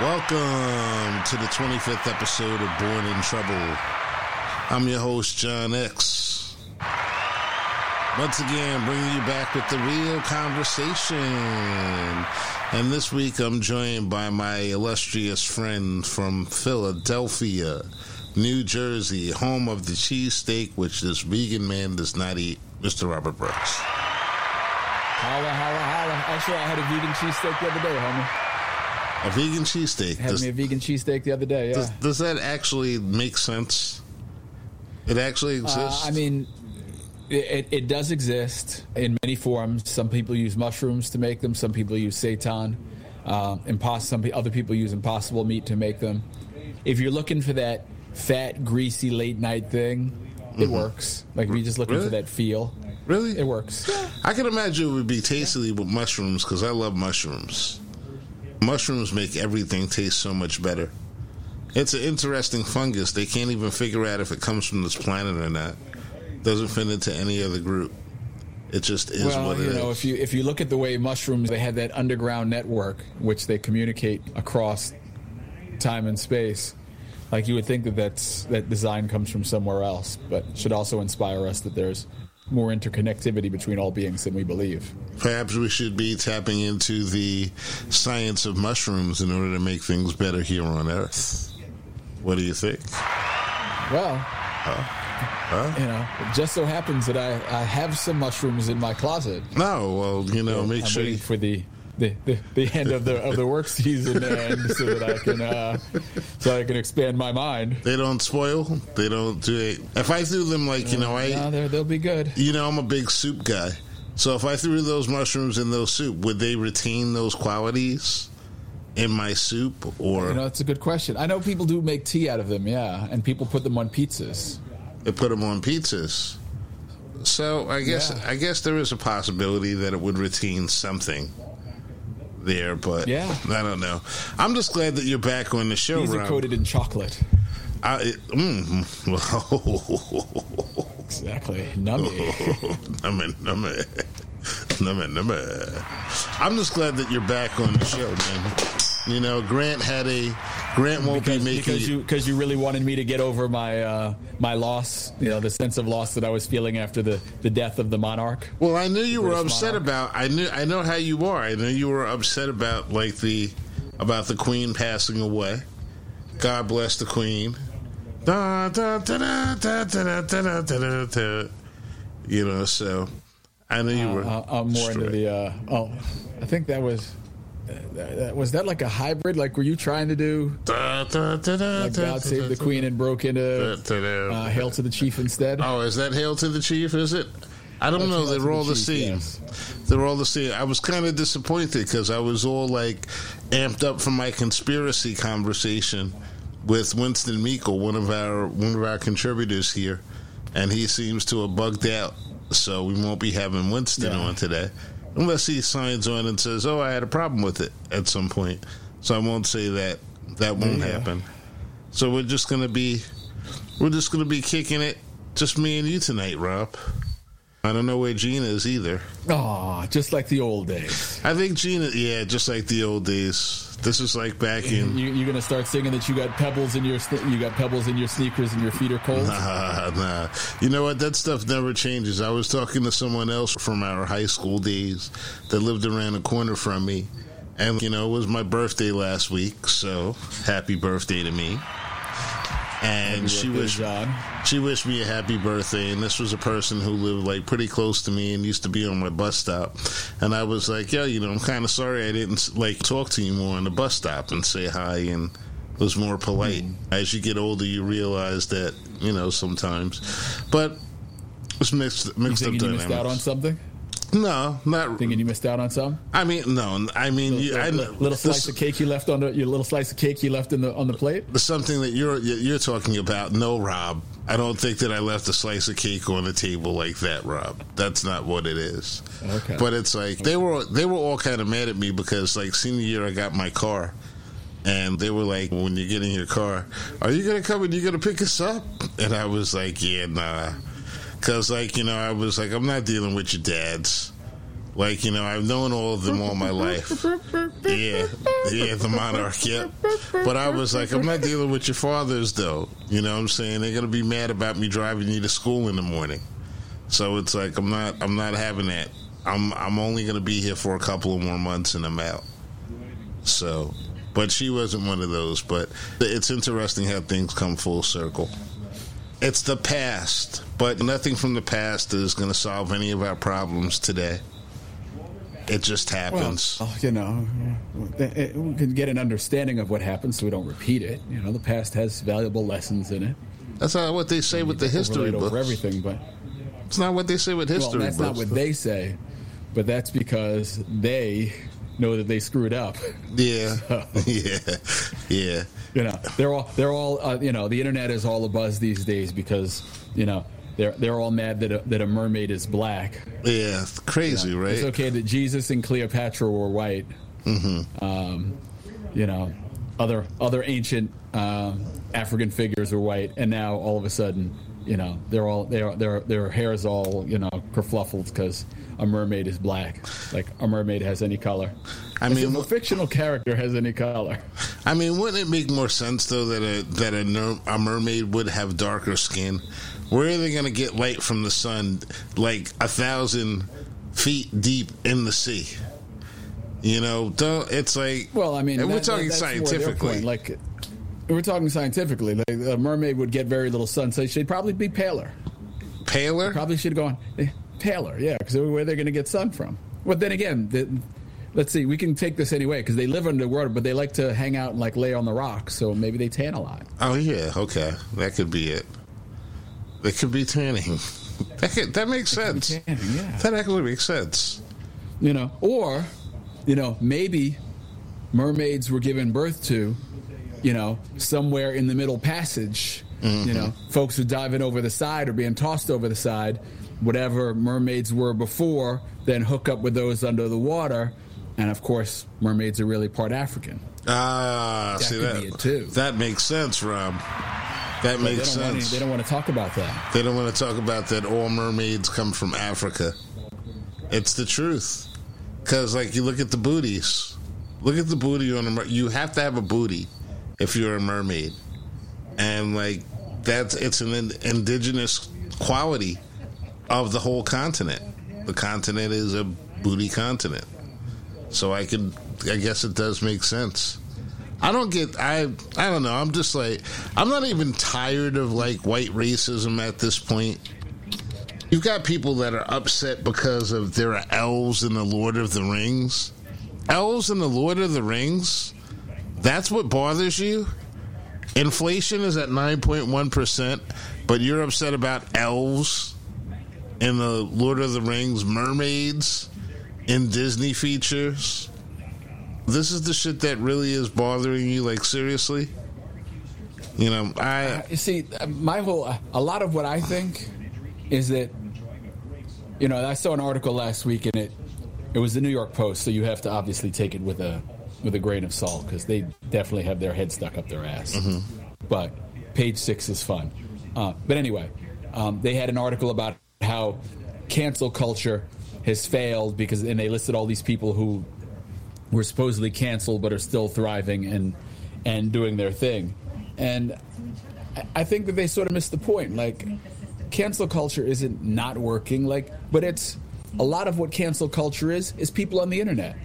Welcome to the 25th episode of Born in Trouble. I'm your host, John X. Once again, bringing you back with the real conversation. And this week, I'm joined by my illustrious friend from Philadelphia, New Jersey, home of the cheesesteak, which this vegan man does not eat, Mr. Robert Brooks. Holla, holla, holla. Actually, I had a vegan cheesesteak the other day, homie. A vegan cheesesteak. Had Does, me a vegan cheesesteak the other day, yeah. does, does that actually make sense? It actually Uh, exists? I mean, it, it does exist in many forms. Some people use mushrooms to make them. Some people use seitan. Uh, impos- some other people use impossible meat to make them. If you're looking for that fat, greasy late night thing, it works. Like if you're just looking Mm-hmm. Really? for that feel, really? it works. I can imagine it would be tasty with mushrooms because I love mushrooms. Mushrooms make everything taste so much better. It's an interesting fungus. They can't even figure out if it comes from this planet or not. Doesn't fit into any other group. It just is well, what it you is. know, if you if you look at the way mushrooms, they have that underground network which they communicate across time and space. Like you would think that that's that design comes from somewhere else, but should also inspire us that there's more interconnectivity between all beings than we believe. Perhaps we should be tapping into the science of mushrooms in order to make things better here on Earth. What do you think? Well, you know, it just so happens that I, I have some mushrooms in my closet. No, well, you know, make I'm sure you, for the, the, the, the end of the of the work season end so that I can uh, so I can expand my mind. they don't spoil. They don't do it. If I threw them like you know, I No, they'll be good. You know, I'm a big soup guy. So if I threw those mushrooms in those soup, would they retain those qualities in my soup or You know, it's a good question. I know people do make tea out of them, yeah, and people put them on pizzas. they put them on pizzas? So I guess Yeah. I guess there is a possibility that it would retain something there, but Yeah. I don't know. I'm just glad that you're back on the show, These are coated in chocolate. I, it- mm, Exactly. Nummy. nummy, nummy, nummy, nummy. I'm just glad that you're back on the show, man. You know, Grant had a Grant won't because, be making because you because you really wanted me to get over my uh, my loss. You know, the sense of loss that I was feeling after the, the death of the monarch. Well, I knew you were upset monarch. about. I knew I know how you are. I knew you were upset about like the about the queen passing away. God bless the queen. Da, da, da, you know, so I know you were. Uh, I'm more into the. Uh, oh, I think that was. That- was that like a hybrid? Like, were you trying to do Da, da, da, like God Save the Queen and broke into uh, Hail to the Chief instead? Oh, is that hail to the chief? Is it? I don't That's know. They're all the the same. yes. They're all the same. I was kind of disappointed because I was all like amped up from my conspiracy conversation with Winston Meekle, one of our one of our contributors here, and he seems to have bugged out. So we won't be having Winston Yeah. on today, unless he signs on and says, "Oh, I had a problem with it" at some point. So I won't say that. That won't Yeah. happen. So we're just gonna be we're just gonna be kicking it, just me and you tonight, Rob. I don't know where Gina is either. Oh, just like the old days. I think Gina, yeah, just like the old days. This is like back in. You, you're gonna start singing that you got pebbles in your you got pebbles in your sneakers and your feet are cold. Nah, nah. You know what? That stuff never changes. I was talking to someone else from our high school days that lived around the corner from me. And, you know, it was my birthday last week, so happy birthday to me. And she wished she wished me a happy birthday. And this was a person who lived like pretty close to me and used to be on my bus stop. And i was like yeah you know i'm kind of sorry i didn't like talk to you more on the bus stop and say hi and was more polite. Hmm. as you get older you realize that you know sometimes. But it's mixed You mixed up thinking you missed out on something? No not Thinking you missed out on some? i mean no i mean you, I, little, little slice of cake you left on the your little slice of cake you left in the on the plate. something that you're you're talking about. No, Rob. I don't think that I left a slice of cake on the table like that, Rob. That's not what it is. Okay. But it's like they were they were all kind of mad at me because like senior year I got my car. And they were like, when you get in your car, are you going to come and you going to pick us up? And I was like, yeah, nah. Because, like, you know, I was like, I'm not dealing with your dads. Like, you know, I've known all of them all my life. Yeah, yeah, the monarch, yep. But I was like, I'm not dealing with your fathers, though. You know what I'm saying? They're going to be mad about me driving you to school in the morning. So it's like, I'm not, I'm not having that. I'm, I'm only to be here for a couple of more months and I'm out. So, but she wasn't one of those. But it's interesting how things come full circle. It's the past, but nothing from the past is going to solve any of our problems today. It just happens. Well, you know, we can get an understanding of what happened so we don't repeat it. You know, the past has valuable lessons in it. That's not what they say with the history books. Over everything, but it's not what they say with history well, that's books. not what they say, but that's because they know that they screwed up. Yeah, so, yeah, yeah. You know, they're all they're all uh, you know. The internet is all a buzz these days because you know they're they're all mad that a, that a mermaid is black. Yeah, crazy, you know, right? It's okay that Jesus and Cleopatra were white. Mm-hmm. Um, you know, other other ancient um, African figures were white, and now all of a sudden, you know, they're all their their their hair is all you know kerfluffled because a mermaid is black. Like a mermaid has any color. I mean, a fictional character has any color. I mean, wouldn't it make more sense though that a that a, a mermaid would have darker skin? Where are they going to get light from the sun, like a thousand feet deep in the sea? You know, don't, it's like. Well, I mean, we're talking that, scientifically. Like, we're talking scientifically. Like, a mermaid would get very little sun, so she'd probably be paler. Paler? Probably should have gone eh, paler, yeah, because where they're going to get sun from. But then again, the, let's see, we can take this anyway because they live underwater, but they like to hang out and like lay on the rocks, so maybe they tan a lot. Oh yeah, okay, that could be it. It could be tanning. That could, that makes sense. Tanning, yeah. That actually makes sense. You know, or you know, maybe mermaids were given birth to, you know, somewhere in the middle passage. Mm-hmm. You know, folks were diving over the side or being tossed over the side. Whatever mermaids were before, then hook up with those under the water. And of course, mermaids are really part African. Ah, that see that. too. That makes sense, Rob. That makes they sense. They don't want to talk about that. They don't want to talk about that all mermaids come from Africa. It's the truth. Because, like, you look at the booties. Look at the booty on a mer- You have to have a booty if you're a mermaid. And, like, that's it's an in- indigenous quality of the whole continent. The continent is a booty continent. So I can, I guess it does make sense. I don't get I I don't know. I'm just like I'm not even tired of like white racism at this point. You've got people that are upset because of there are elves in the Lord of the Rings. Elves in the Lord of the Rings? That's what bothers you? Inflation is at 9.1%, but you're upset about elves in the Lord of the Rings, mermaids in Disney features? This is the shit that really is bothering you. Like seriously, you know, I uh, you see my whole a lot of what I think is that you know I saw an article last week and it it was the New York Post, so you have to obviously take it with a with a grain of salt because they definitely have their head stuck up their ass. Mm-hmm. But page six is fun. Uh, but anyway, um, they had an article about how cancel culture has failed because and they listed all these people who were supposedly canceled but are still thriving and and doing their thing. And I think that they sort of missed the point. Like cancel culture isn't not working like but it's a lot of what cancel culture is is people on the internet.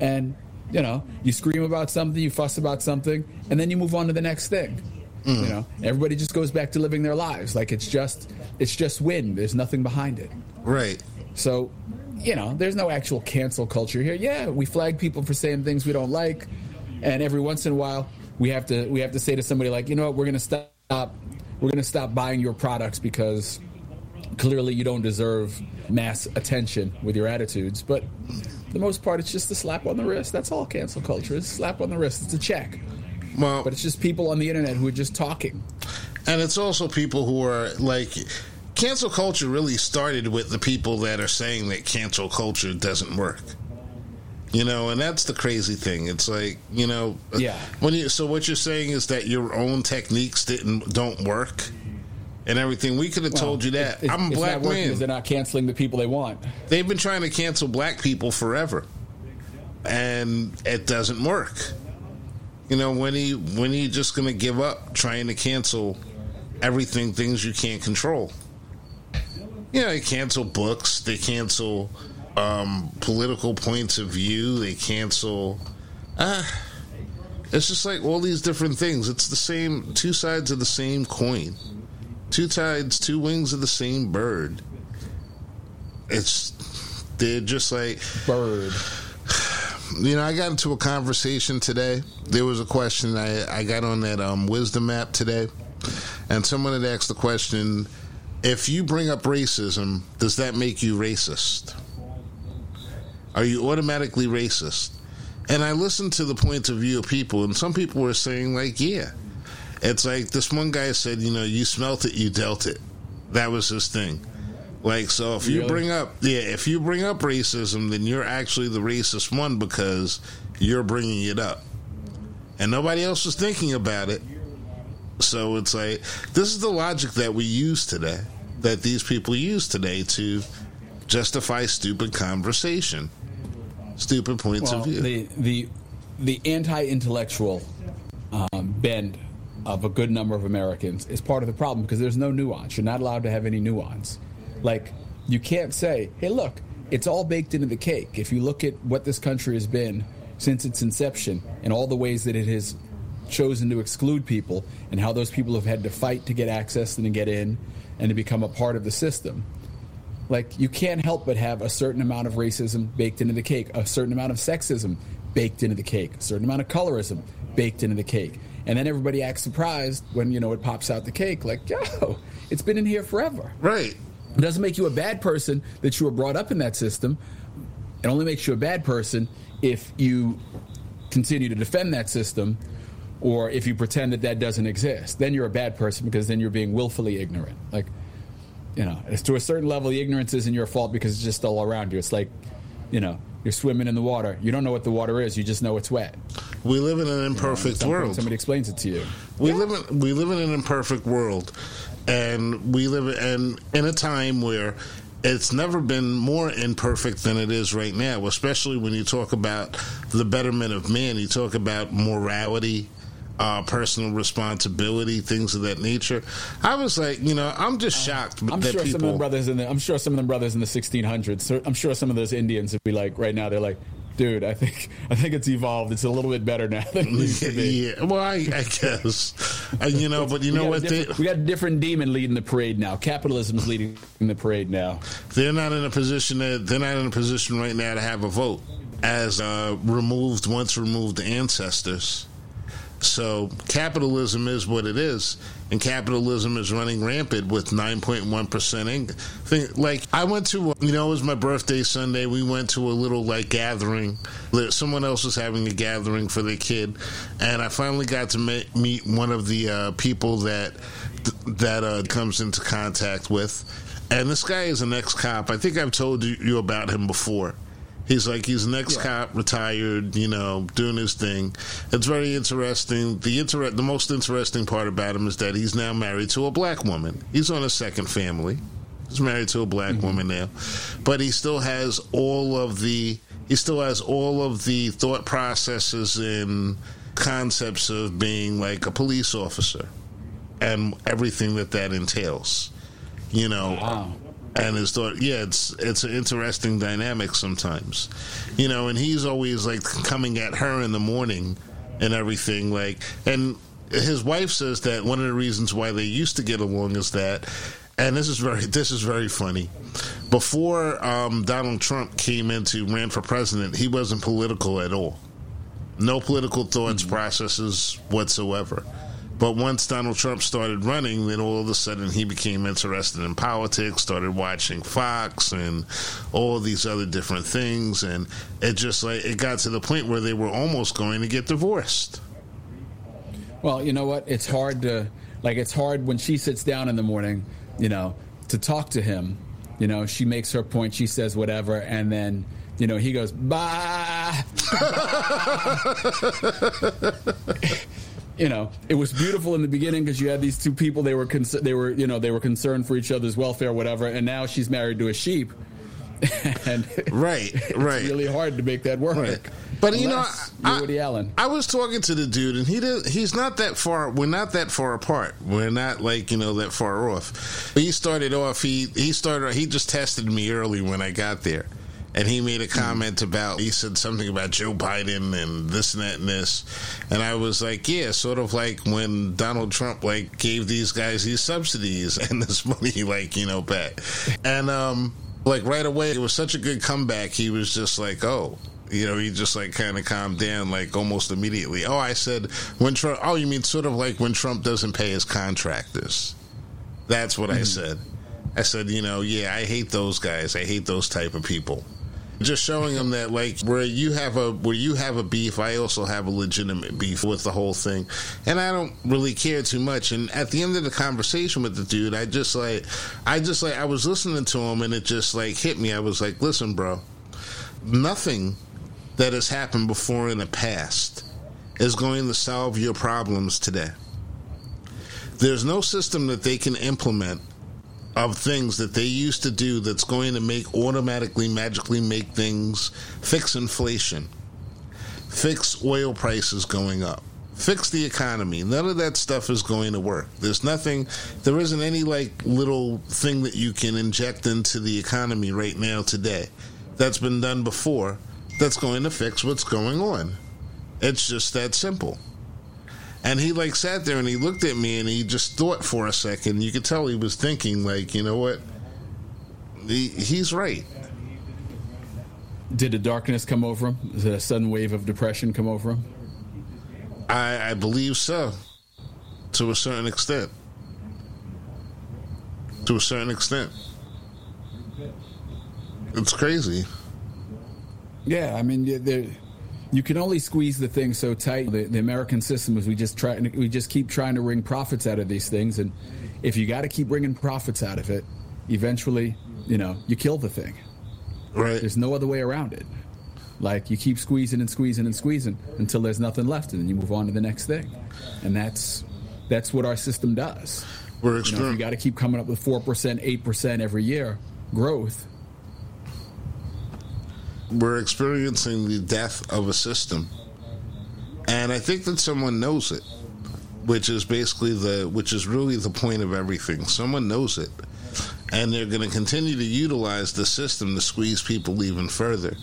And you know, you scream about something, you fuss about something, and then you move on to the next thing. Mm. You know, everybody just goes back to living their lives like it's just it's just wind. There's nothing behind it. Right. So you know, there's no actual cancel culture here. Yeah, we flag people for saying things we don't like, and every once in a while we have to we have to say to somebody like, you know what, we're going to stop we're going to stop buying your products because clearly you don't deserve mass attention with your attitudes. But for the most part, it's just a slap on the wrist. That's all cancel culture is. Slap on the wrist. It's a check. Well, but it's just people on the internet who are just talking. And it's also people who are like cancel culture really started with the people that are saying that cancel culture doesn't work. You know, and that's the crazy thing. It's like, you know, uh, yeah. When you so what you're saying is that your own techniques didn't don't work and everything. We could have well, told you that. It's, I'm a black man. They're not canceling the people they want. They've been trying to cancel black people forever, and it doesn't work. You know when he when you just going to give up trying to cancel everything, things you can't control. You know, they cancel books, they cancel um, political points of view, they cancel. Uh, it's just like all these different things. It's the same, two sides of the same coin, two sides, two wings of the same bird. It's they're just like bird. You know, I got into a conversation today. There was a question I, I got on that um, wisdom app today, and someone had asked the question: If you bring up racism, does that make you racist? Are you automatically racist? And I listened to the point of view of people, and some people were saying, like, yeah. It's like this one guy said, you know, you smelt it, you dealt it. That was his thing. Like, so if you bring up, yeah, if you bring up racism, then you're actually the racist one because you're bringing it up. And nobody else is thinking about it. So it's like, this is the logic that we use today, that these people use today to justify stupid conversation stupid points well, of view. The the the anti-intellectual um, bend of a good number of Americans is part of the problem because there's no nuance. You're not allowed to have any nuance. Like you can't say, "Hey, look, it's all baked into the cake." If you look at what this country has been since its inception and all the ways that it has chosen to exclude people and how those people have had to fight to get access and to get in and to become a part of the system like, you can't help but have a certain amount of racism baked into the cake, a certain amount of sexism baked into the cake, a certain amount of colorism baked into the cake. And then everybody acts surprised when, you know, it pops out the cake, like, yo, it's been in here forever. Right. It doesn't make you a bad person that you were brought up in that system. It only makes you a bad person if you continue to defend that system or if you pretend that that doesn't exist. Then you're a bad person because then you're being willfully ignorant. Like, you know, to a certain level, the ignorance isn't your fault because it's just all around you. It's like, you know, you're swimming in the water. You don't know what the water is. You just know it's wet. We live in an imperfect you know, world. Somebody explains it to you. We yeah. live in we live in an imperfect world, and we live in in a time where it's never been more imperfect than it is right now. Especially when you talk about the betterment of man. You talk about morality uh, personal responsibility, things of that nature. I was like, you know, I'm just shocked. I'm sure people, some of the brothers in the, I'm sure some of them brothers in the 1600s. I'm sure some of those Indians would be like, right now, they're like, dude, I think I think it's evolved. It's a little bit better now than it used to be. Yeah, well, I, I guess, uh, you know, but you know what? They, we got a different demon leading the parade now. Capitalism's leading the parade now. They're not in a position that they're not in a position right now to have a vote as uh, removed once removed ancestors. So capitalism is what it is, and capitalism is running rampant with 9.1% income. Like I went to, you know, it was my birthday Sunday. We went to a little like gathering. Someone else was having a gathering for their kid, and I finally got to meet one of the uh, people that that uh, comes into contact with. And this guy is an ex cop. I think I've told you about him before. He's like he's an ex cop, retired, you know, doing his thing. It's very interesting. The inter- the most interesting part about him is that he's now married to a black woman. He's on a second family. He's married to a black mm-hmm. woman now, but he still has all of the he still has all of the thought processes and concepts of being like a police officer and everything that that entails. You know, wow and his thought yeah it's it's an interesting dynamic sometimes. You know and he's always like coming at her in the morning and everything like and his wife says that one of the reasons why they used to get along is that and this is very this is very funny. Before um, donald trump came into ran for president he wasn't political at all. No political thoughts mm-hmm. processes whatsoever but once Donald Trump started running, then all of a sudden he became interested in politics, started watching Fox and all these other different things, and it just like it got to the point where they were almost going to get divorced. Well, you know what? It's hard to like it's hard when she sits down in the morning, you know, to talk to him. You know, she makes her point, she says whatever, and then you know he goes bah. you know, it was beautiful in the beginning because you had these two people. They were con- they were you know they were concerned for each other's welfare, whatever. And now she's married to a sheep, and right, right, really hard to make that work. Right. But you know, I, Woody Allen. I was talking to the dude, and he did, he's not that far. We're not that far apart. We're not like you know that far off. He started off. He he started. He just tested me early when I got there and he made a comment about he said something about Joe Biden and this and that and this, and I was like, yeah, sort of like when Donald Trump like gave these guys these subsidies and this money, like you know, back, and um, like right away it was such a good comeback. He was just like, oh. You know, he just like kind of calmed down, like almost immediately. Oh, I said when Trump. Oh, you mean sort of like when Trump doesn't pay his contractors? That's what mm-hmm. I said. I said, you know, yeah, I hate those guys. I hate those type of people just showing them that like where you have a where you have a beef i also have a legitimate beef with the whole thing. And i don't really care too much. And at the end of the conversation with the dude i just like i just like i was listening to him and it just like hit me. I was like listen bro nothing that has happened before in the past is going to solve your problems today. There's no system that they can implement of things that they used to do that's going to make automatically, magically make things fix inflation, fix oil prices going up, fix the economy. None of that stuff is going to work. There's nothing, there isn't any like little thing that you can inject into the economy right now today that's been done before that's going to fix what's going on. It's just that simple. And he like sat there and he looked at me and he just thought for a second. You could tell he was thinking, like, you know what? He, he's right. Did the darkness come over him? Did a sudden wave of depression come over him? I, I believe so, to a certain extent. To a certain extent, it's crazy. Yeah, I mean, there you can only squeeze the thing so tight. The, the, American system is we just try we just keep trying to wring profits out of these things, and if you got to keep wringing profits out of it, eventually, you know, you kill the thing. Right. There's no other way around it. Like you keep squeezing and squeezing and squeezing until there's nothing left, and then you move on to the next thing, and that's that's what our system does. We're exper- you, know, you got to keep coming up with four percent, eight percent every year growth we're experiencing the death of a system. And I think that someone knows it, which is basically the, which is really the point of everything. Someone knows it. And they're going to continue to utilize the system to squeeze people even further.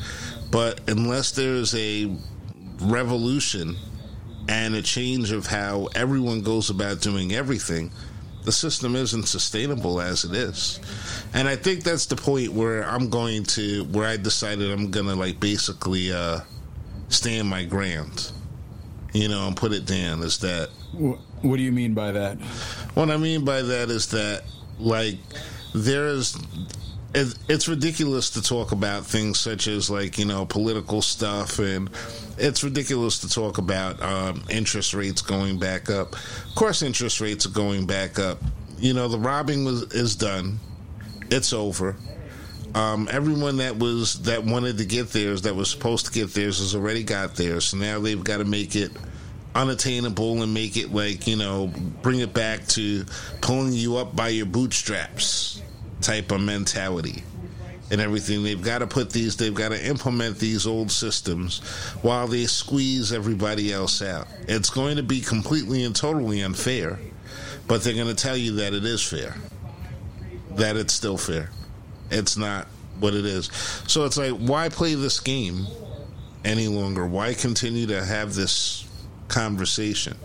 But unless there's a revolution and a change of how everyone goes about doing everything, the system isn't sustainable as it is. And I think that's the point where I'm going to, where I decided I'm going to like basically uh, stand my ground, you know, and put it down is that. What do you mean by that? What I mean by that is that, like, there's it's ridiculous to talk about things such as like you know political stuff and it's ridiculous to talk about um, interest rates going back up of course interest rates are going back up you know the robbing was is done it's over um, everyone that was that wanted to get theirs that was supposed to get theirs has already got theirs so now they've got to make it unattainable and make it like you know bring it back to pulling you up by your bootstraps type of mentality and everything. They've got to put these, they've got to implement these old systems while they squeeze everybody else out. It's going to be completely and totally unfair, but they're going to tell you that it is fair, that it's still fair. It's not what it is. So it's like, why play this game any longer? Why continue to have this conversation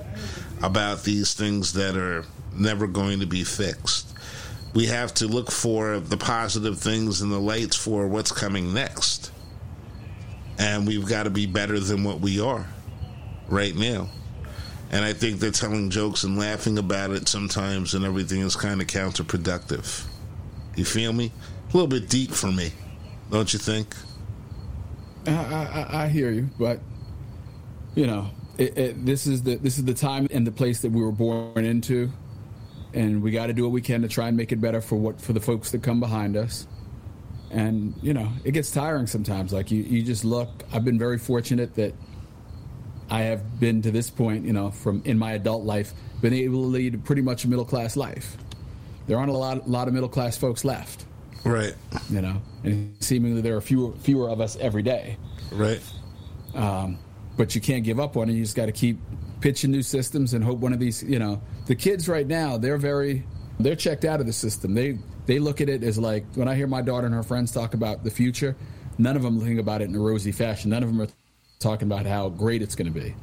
about these things that are never going to be fixed? we have to look for the positive things and the lights for what's coming next. And we've got to be better than what we are right now. And I think that telling jokes and laughing about it sometimes and everything is kind of counterproductive. You feel me? A little bit deep for me, don't you think? I, I, I hear you, but you know, it, it, this is the this is the time and the place that we were born into and we got to do what we can to try and make it better for what for the folks that come behind us. And you know, it gets tiring sometimes. Like you, you just look. I've been very fortunate that I have been to this point, you know, from in my adult life, been able to lead pretty much a middle class life. There aren't a lot, lot of middle class folks left. Right. You know, and seemingly there are fewer fewer of us every day. Right. Um, but you can't give up on it. You just got to keep pitching new systems and hope one of these. You know, the kids right now they're very they're checked out of the system. They they look at it as like when I hear my daughter and her friends talk about the future, none of them think about it in a rosy fashion. None of them are talking about how great it's going to be.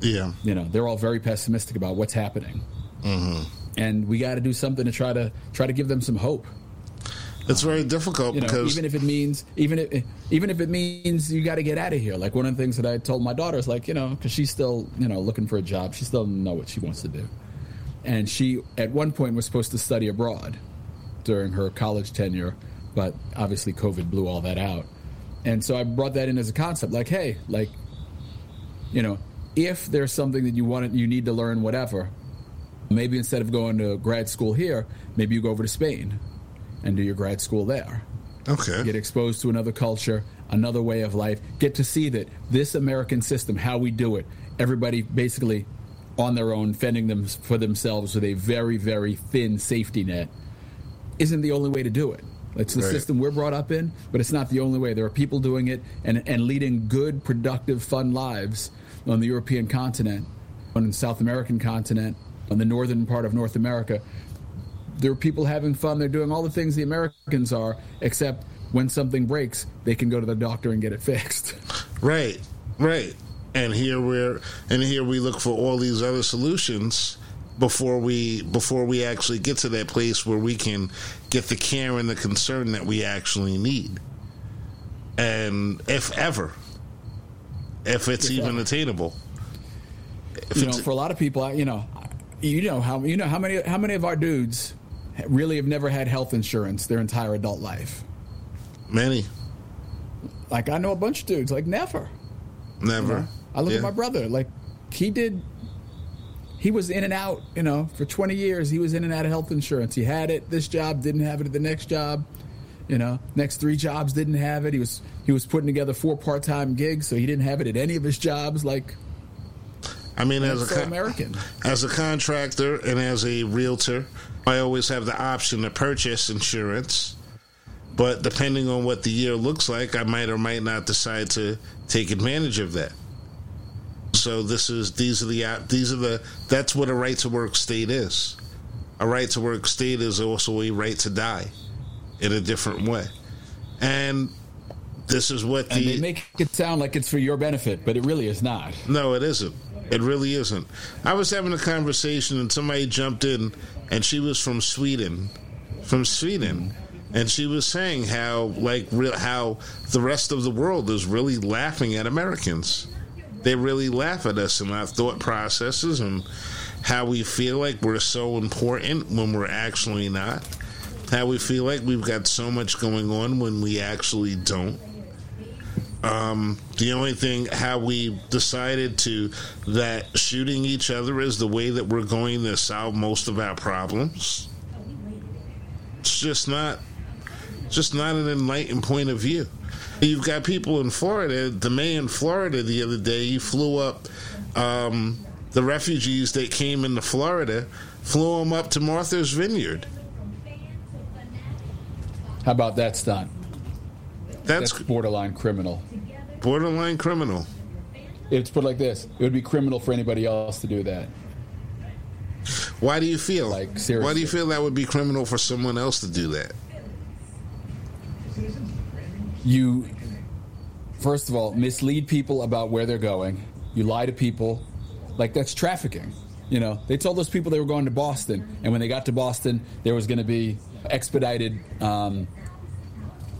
Yeah. You know, they're all very pessimistic about what's happening. Mm-hmm. And we got to do something to try to try to give them some hope. It's very difficult you know, because even if it means even if even if it means you got to get out of here. Like one of the things that I told my daughter is like you know because she's still you know looking for a job. She still doesn't know what she wants to do, and she at one point was supposed to study abroad during her college tenure, but obviously COVID blew all that out. And so I brought that in as a concept, like hey, like you know if there's something that you want you need to learn whatever maybe instead of going to grad school here maybe you go over to spain and do your grad school there. Okay. Get exposed to another culture, another way of life. Get to see that this American system, how we do it, everybody basically on their own, fending them for themselves with a very, very thin safety net, isn't the only way to do it. It's the right. system we're brought up in, but it's not the only way. There are people doing it and, and leading good, productive, fun lives on the European continent, on the South American continent, on the northern part of North America there are people having fun. They're doing all the things the Americans are, except when something breaks, they can go to the doctor and get it fixed. Right, right. And here we're and here we look for all these other solutions before we before we actually get to that place where we can get the care and the concern that we actually need. And if ever, if it's if even ever. attainable. If you know, for a lot of people, you know, you know how you know how many how many of our dudes really have never had health insurance their entire adult life. Many. Like I know a bunch of dudes, like never. Never. You know? I look yeah. at my brother, like he did. He was in and out, you know, for 20 years. He was in and out of health insurance. He had it this job, didn't have it at the next job. You know, next three jobs didn't have it. He was he was putting together four part time gigs, so he didn't have it at any of his jobs. Like, I mean, as a so American, as a contractor and as a realtor, I always have the option to purchase insurance, but depending on what the year looks like, I might or might not decide to take advantage of that. So this is these are the these are the that's what a right to work state is. A right to work state is also a right to die in a different way. And this is what the and they make it sound like it's for your benefit, but it really is not. No, it isn't. It really isn't. I was having a conversation and somebody jumped in and she was from Sweden, from Sweden, and she was saying how like real how the rest of the world is really laughing at Americans. They really laugh at us and our thought processes and how we feel like we're so important when we're actually not. How we feel like we've got so much going on when we actually don't. Um, the only thing how we decided to that shooting each other is the way that we're going to solve most of our problems. It's just not, just not an enlightened point of view. You've got people in Florida. The mayor in Florida the other day, he flew up um, the refugees that came into Florida, flew them up to Martha's Vineyard. How about that stunt? That's, That's borderline criminal. Borderline criminal. It's put like this: it would be criminal for anybody else to do that. Why do you feel like seriously? Why do you feel that would be criminal for someone else to do that? You, first of all, mislead people about where they're going. You lie to people, like that's trafficking. You know, they told those people they were going to Boston, and when they got to Boston, there was going to be expedited um,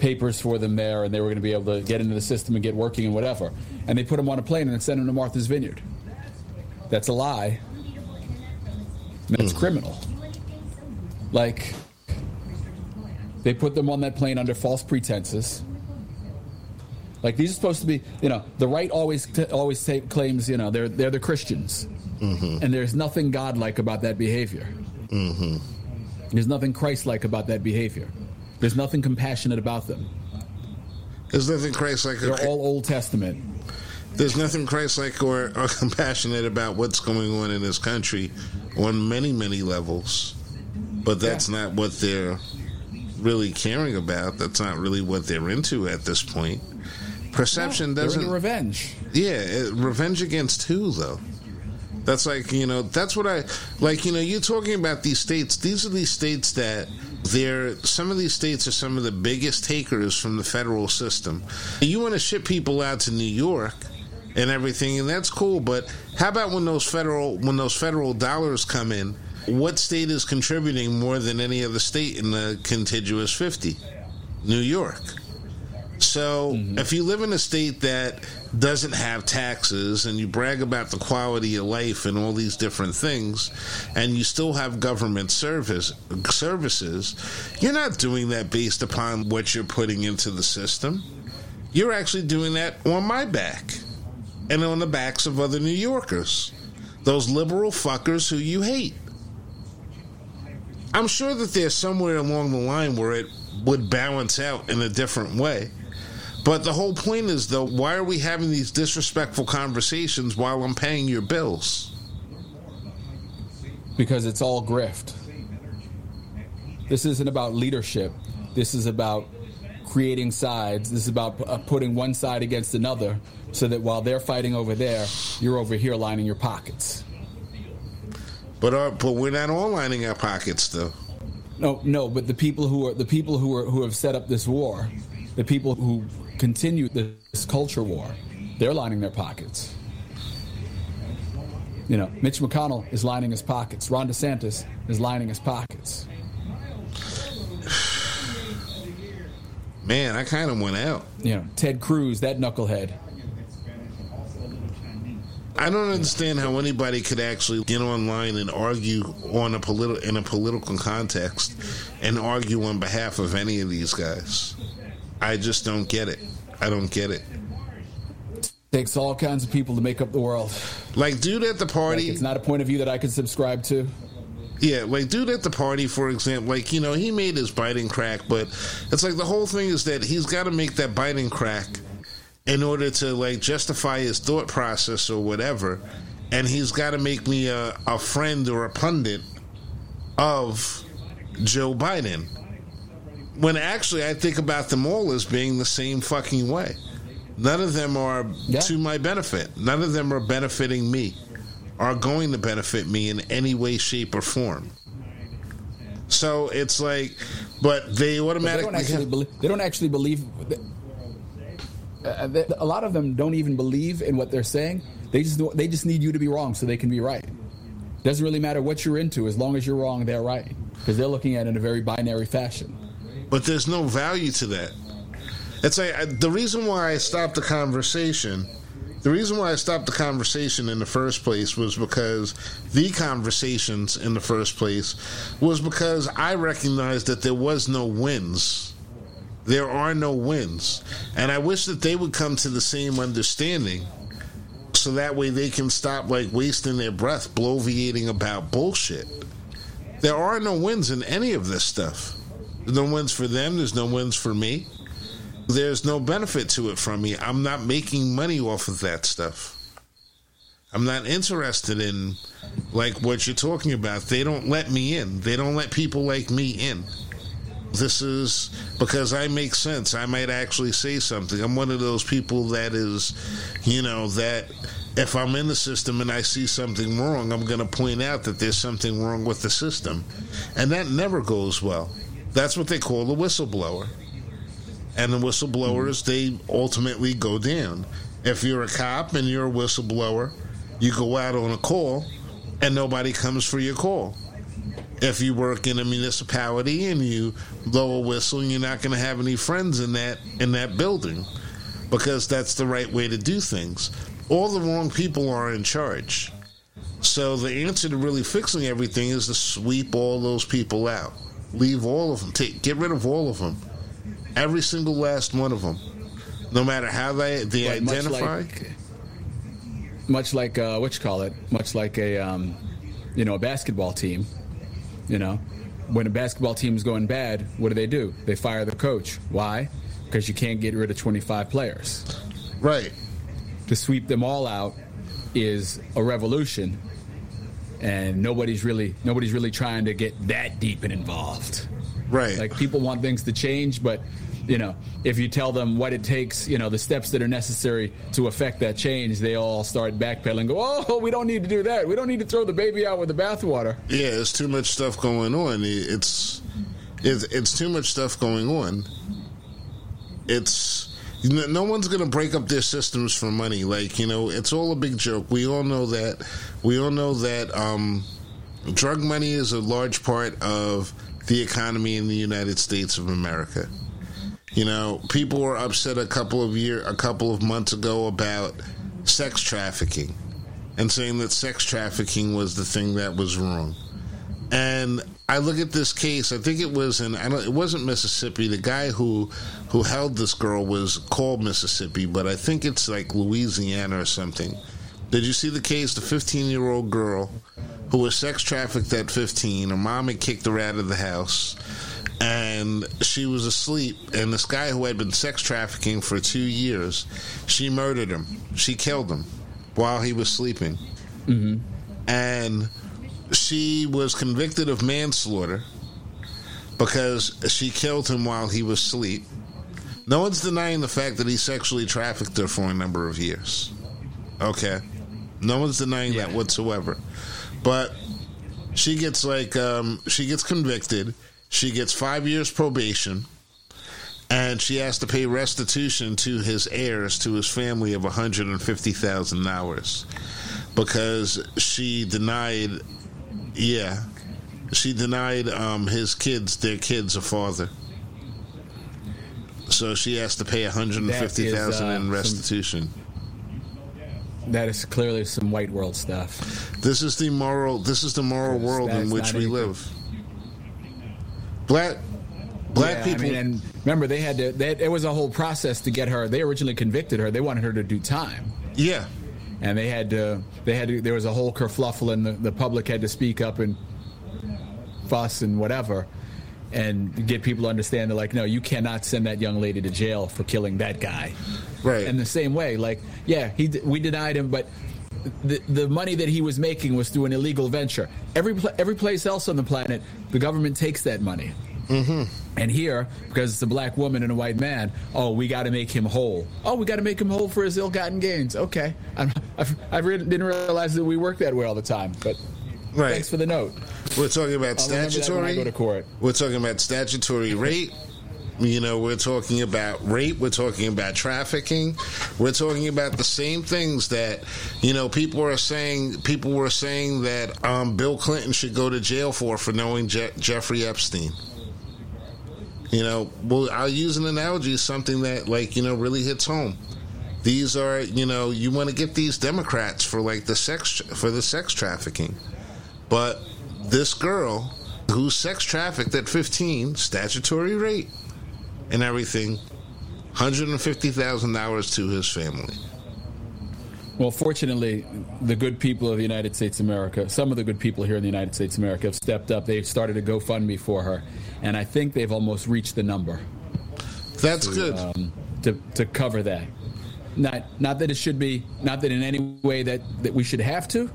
papers for them there, and they were going to be able to get into the system and get working and whatever. And they put them on a plane and sent them to Martha's Vineyard. That's a lie. That's mm. criminal. Like, they put them on that plane under false pretenses. Like these are supposed to be, you know, the right always t- always t- claims, you know, they're they're the Christians, mm-hmm. and there's nothing godlike about that behavior. Mm-hmm. There's nothing Christ-like about that behavior. There's nothing compassionate about them. There's nothing Christ like. They're all Old Testament. There's nothing Christ-like or, or compassionate about what's going on in this country on many, many levels. But that's yeah. not what they're really caring about. That's not really what they're into at this point. Perception no, doesn't revenge. Yeah, it, revenge against who though? That's like you know. That's what I like. You know, you're talking about these states. These are these states that they're some of these states are some of the biggest takers from the federal system. You want to ship people out to New York and everything, and that's cool. But how about when those federal when those federal dollars come in? What state is contributing more than any other state in the contiguous fifty? New York. So mm-hmm. if you live in a state that doesn't have taxes and you brag about the quality of life and all these different things and you still have government service services, you're not doing that based upon what you're putting into the system. You're actually doing that on my back and on the backs of other New Yorkers. Those liberal fuckers who you hate. I'm sure that there's somewhere along the line where it would balance out in a different way. But the whole point is, though, why are we having these disrespectful conversations while I'm paying your bills? Because it's all grift. This isn't about leadership. This is about creating sides. This is about uh, putting one side against another so that while they're fighting over there, you're over here lining your pockets. But uh, but we're not all lining our pockets, though. No, no. But the people who are the people who are who have set up this war, the people who continue this culture war, they're lining their pockets. You know, Mitch McConnell is lining his pockets. Ron DeSantis is lining his pockets. Man, I kind of went out. You know, Ted Cruz, that knucklehead. I don't understand how anybody could actually get online and argue on a political in a political context and argue on behalf of any of these guys. I just don't get it. I don't get it. Takes all kinds of people to make up the world. Like, dude at the party. Like it's not a point of view that I could subscribe to. Yeah, like dude at the party, for example, like you know he made his biting crack, but it's like the whole thing is that he's got to make that biting crack in order to like justify his thought process or whatever, and he's got to make me a, a friend or a pundit of Joe Biden when actually I think about them all as being the same fucking way. None of them are yeah. to my benefit. None of them are benefiting me, are going to benefit me in any way, shape, or form. So it's like, but they automatically but they, don't actually believe, they don't actually believe. Uh, they, a lot of them don't even believe in what they're saying. They just they just need you to be wrong so they can be right. Doesn't really matter what you're into as long as you're wrong, they're right because they're looking at it in a very binary fashion but there's no value to that. It's like the reason why I stopped the conversation. The reason why I stopped the conversation in the first place was because the conversations in the first place was because I recognized that there was no wins. There are no wins. And I wish that they would come to the same understanding so that way they can stop like wasting their breath bloviating about bullshit. There are no wins in any of this stuff. No wins for them. There's no wins for me. There's no benefit to it from me. I'm not making money off of that stuff. I'm not interested in like what you're talking about. They don't let me in. They don't let people like me in. This is because I make sense. I might actually say something. I'm one of those people that is, you know, that if I'm in the system and I see something wrong, I'm going to point out that there's something wrong with the system. And that never goes well. That's what they call the whistleblower. And the whistleblowers, hmm. they ultimately go down. If you're a cop and you're a whistleblower, you go out on a call and nobody comes for your call. If you work in a municipality and you blow a whistle, you're not going to have any friends in that in that building because that's the right way to do things. All the wrong people are in charge. So the answer to really fixing everything is to sweep all those people out. Leave all of them. Take get rid of all of them. Every single last one of them. No matter how they they but identify. Much like, much like uh, what you call it? Much like a um, you know a basketball team. You know, when a basketball team is going bad, what do they do? They fire the coach. Why? Because you can't get rid of 25 players. Right. to sweep them all out is a revolution, and nobody's really nobody's really trying to get that deep and involved. Right. Like people want things to change, but you know, if you tell them what it takes, you know, the steps that are necessary to affect that change, they all start backpedaling. Go, oh, we don't need to do that. We don't need to throw the baby out with the bathwater. Yeah, there's too much stuff going on. It's it's, it's too much stuff going on. It's no one's going to break up their systems for money. Like you know, it's all a big joke. We all know that. We all know that um, drug money is a large part of the economy in the United States of America. You know, people were upset a couple of year, a couple of months ago about sex trafficking, and saying that sex trafficking was the thing that was wrong. And I look at this case. I think it was in. I don't, it wasn't Mississippi. The guy who who held this girl was called Mississippi, but I think it's like Louisiana or something. Did you see the case? The 15 year old girl who was sex trafficked at 15. Her mom had kicked her out of the house, and she was asleep. And this guy who had been sex trafficking for two years, she murdered him. She killed him while he was sleeping. Mm-hmm. And she was convicted of manslaughter because she killed him while he was asleep. No one's denying the fact that he sexually trafficked her for a number of years. Okay. No one's denying yeah. that whatsoever. But she gets like um, she gets convicted. She gets five years probation, and she has to pay restitution to his heirs, to his family, of one hundred and fifty thousand dollars because she denied yeah. She denied um, his kids, their kids, a father. So she has to pay one hundred and fifty thousand uh, in restitution. Some, that is clearly some white world stuff. This is the moral. This is the moral world in which we anything. live. Black black yeah, people. I mean, and remember, they had to. They, it was a whole process to get her. They originally convicted her. They wanted her to do time. Yeah, and they had to they had to, there was a whole kerfluffle and the, the public had to speak up and fuss and whatever and get people to understand that like no you cannot send that young lady to jail for killing that guy. Right. In the same way like yeah he we denied him but the, the money that he was making was through an illegal venture. Every every place else on the planet the government takes that money. Mm-hmm. And here, because it's a black woman and a white man, oh, we got to make him whole. Oh, we got to make him whole for his ill-gotten gains. Okay, I'm, I've, I re- didn't realize that we work that way all the time, but right. thanks for the note. We're talking about I'll statutory. go to court. We're talking about statutory rape. You know, we're talking about rape. We're talking about trafficking. We're talking about the same things that, you know, people are saying. People were saying that um, Bill Clinton should go to jail for for knowing Je- Jeffrey Epstein. You know, well, I'll use an analogy, something that, like, you know, really hits home. These are, you know, you want to get these Democrats for like the sex for the sex trafficking, but this girl who's sex trafficked at 15, statutory rate and everything, $150,000 to his family. Well, fortunately, the good people of the United States of America, some of the good people here in the United States of America have stepped up. They've started a GoFundMe for her, and I think they've almost reached the number. That's to, good. Um, to, to cover that. Not, not that it should be, not that in any way that, that we should have to,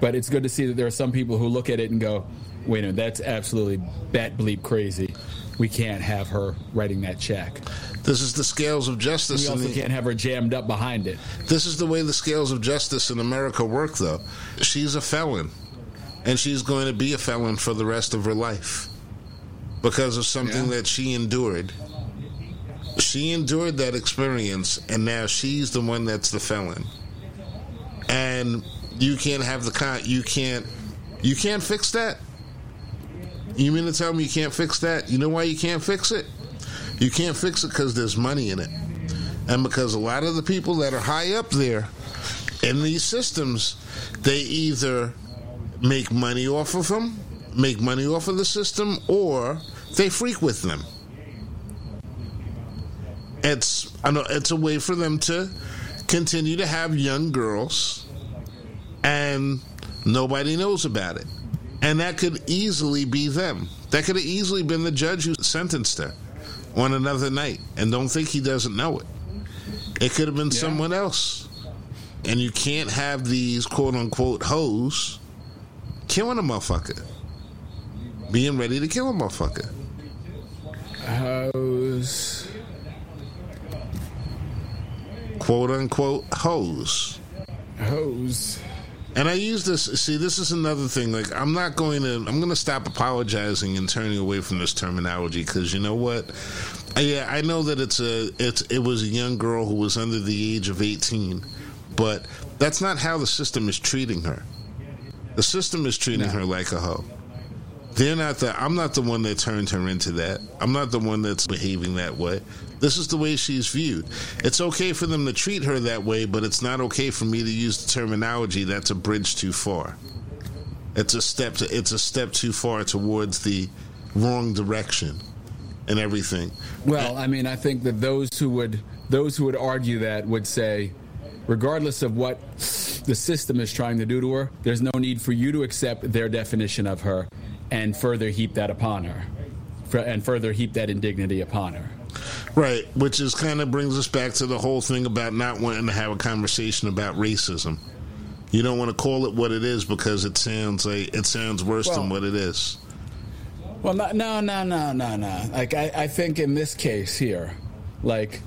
but it's good to see that there are some people who look at it and go, wait a minute, that's absolutely bat bleep crazy. We can't have her writing that check. This is the scales of justice. We also the, can't have her jammed up behind it. This is the way the scales of justice in America work, though. She's a felon, and she's going to be a felon for the rest of her life because of something yeah. that she endured. She endured that experience, and now she's the one that's the felon. And you can't have the con. You can't. You can't fix that. You mean to tell me you can't fix that? You know why you can't fix it? You can't fix it because there's money in it. And because a lot of the people that are high up there in these systems, they either make money off of them, make money off of the system, or they freak with them. It's I know it's a way for them to continue to have young girls and nobody knows about it. And that could easily be them. That could have easily been the judge who sentenced her on another night and don't think he doesn't know it. It could have been yeah. someone else. and you can't have these quote unquote hoes killing a motherfucker, being ready to kill a motherfucker. Hoes. Quote unquote hoes. Hose. And I use this. See, this is another thing. Like, I'm not going to. I'm going to stop apologizing and turning away from this terminology because you know what? Yeah, I know that it's a. It's it was a young girl who was under the age of 18, but that's not how the system is treating her. The system is treating No. her like a hoe. They're not the. I'm not the one that turned her into that. I'm not the one that's behaving that way. This is the way she's viewed. It's okay for them to treat her that way, but it's not okay for me to use the terminology. That's a bridge too far. It's a step. To, it's a step too far towards the wrong direction, and everything. Well, I mean, I think that those who would those who would argue that would say, regardless of what the system is trying to do to her, there's no need for you to accept their definition of her and further heap that upon her, and further heap that indignity upon her. Right, which is kind of brings us back to the whole thing about not wanting to have a conversation about racism. You don't want to call it what it is because it sounds like it sounds worse than what it is. Well, no, no, no, no, no, no. Like, I, I think in this case here, like,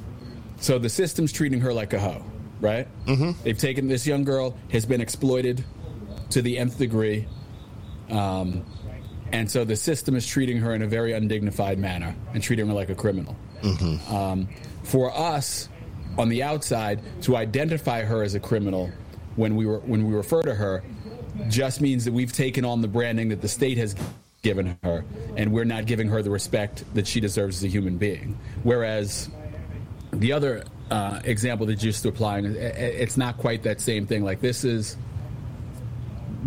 so the system's treating her like a hoe, right? Mm-hmm. They've taken this young girl has been exploited to the nth degree, um, and so the system is treating her in a very undignified manner and treating her like a criminal. Um, for us, on the outside, to identify her as a criminal when we were when we refer to her, just means that we've taken on the branding that the state has given her, and we're not giving her the respect that she deserves as a human being. Whereas the other uh, example that you're just applying, it's not quite that same thing. Like this is,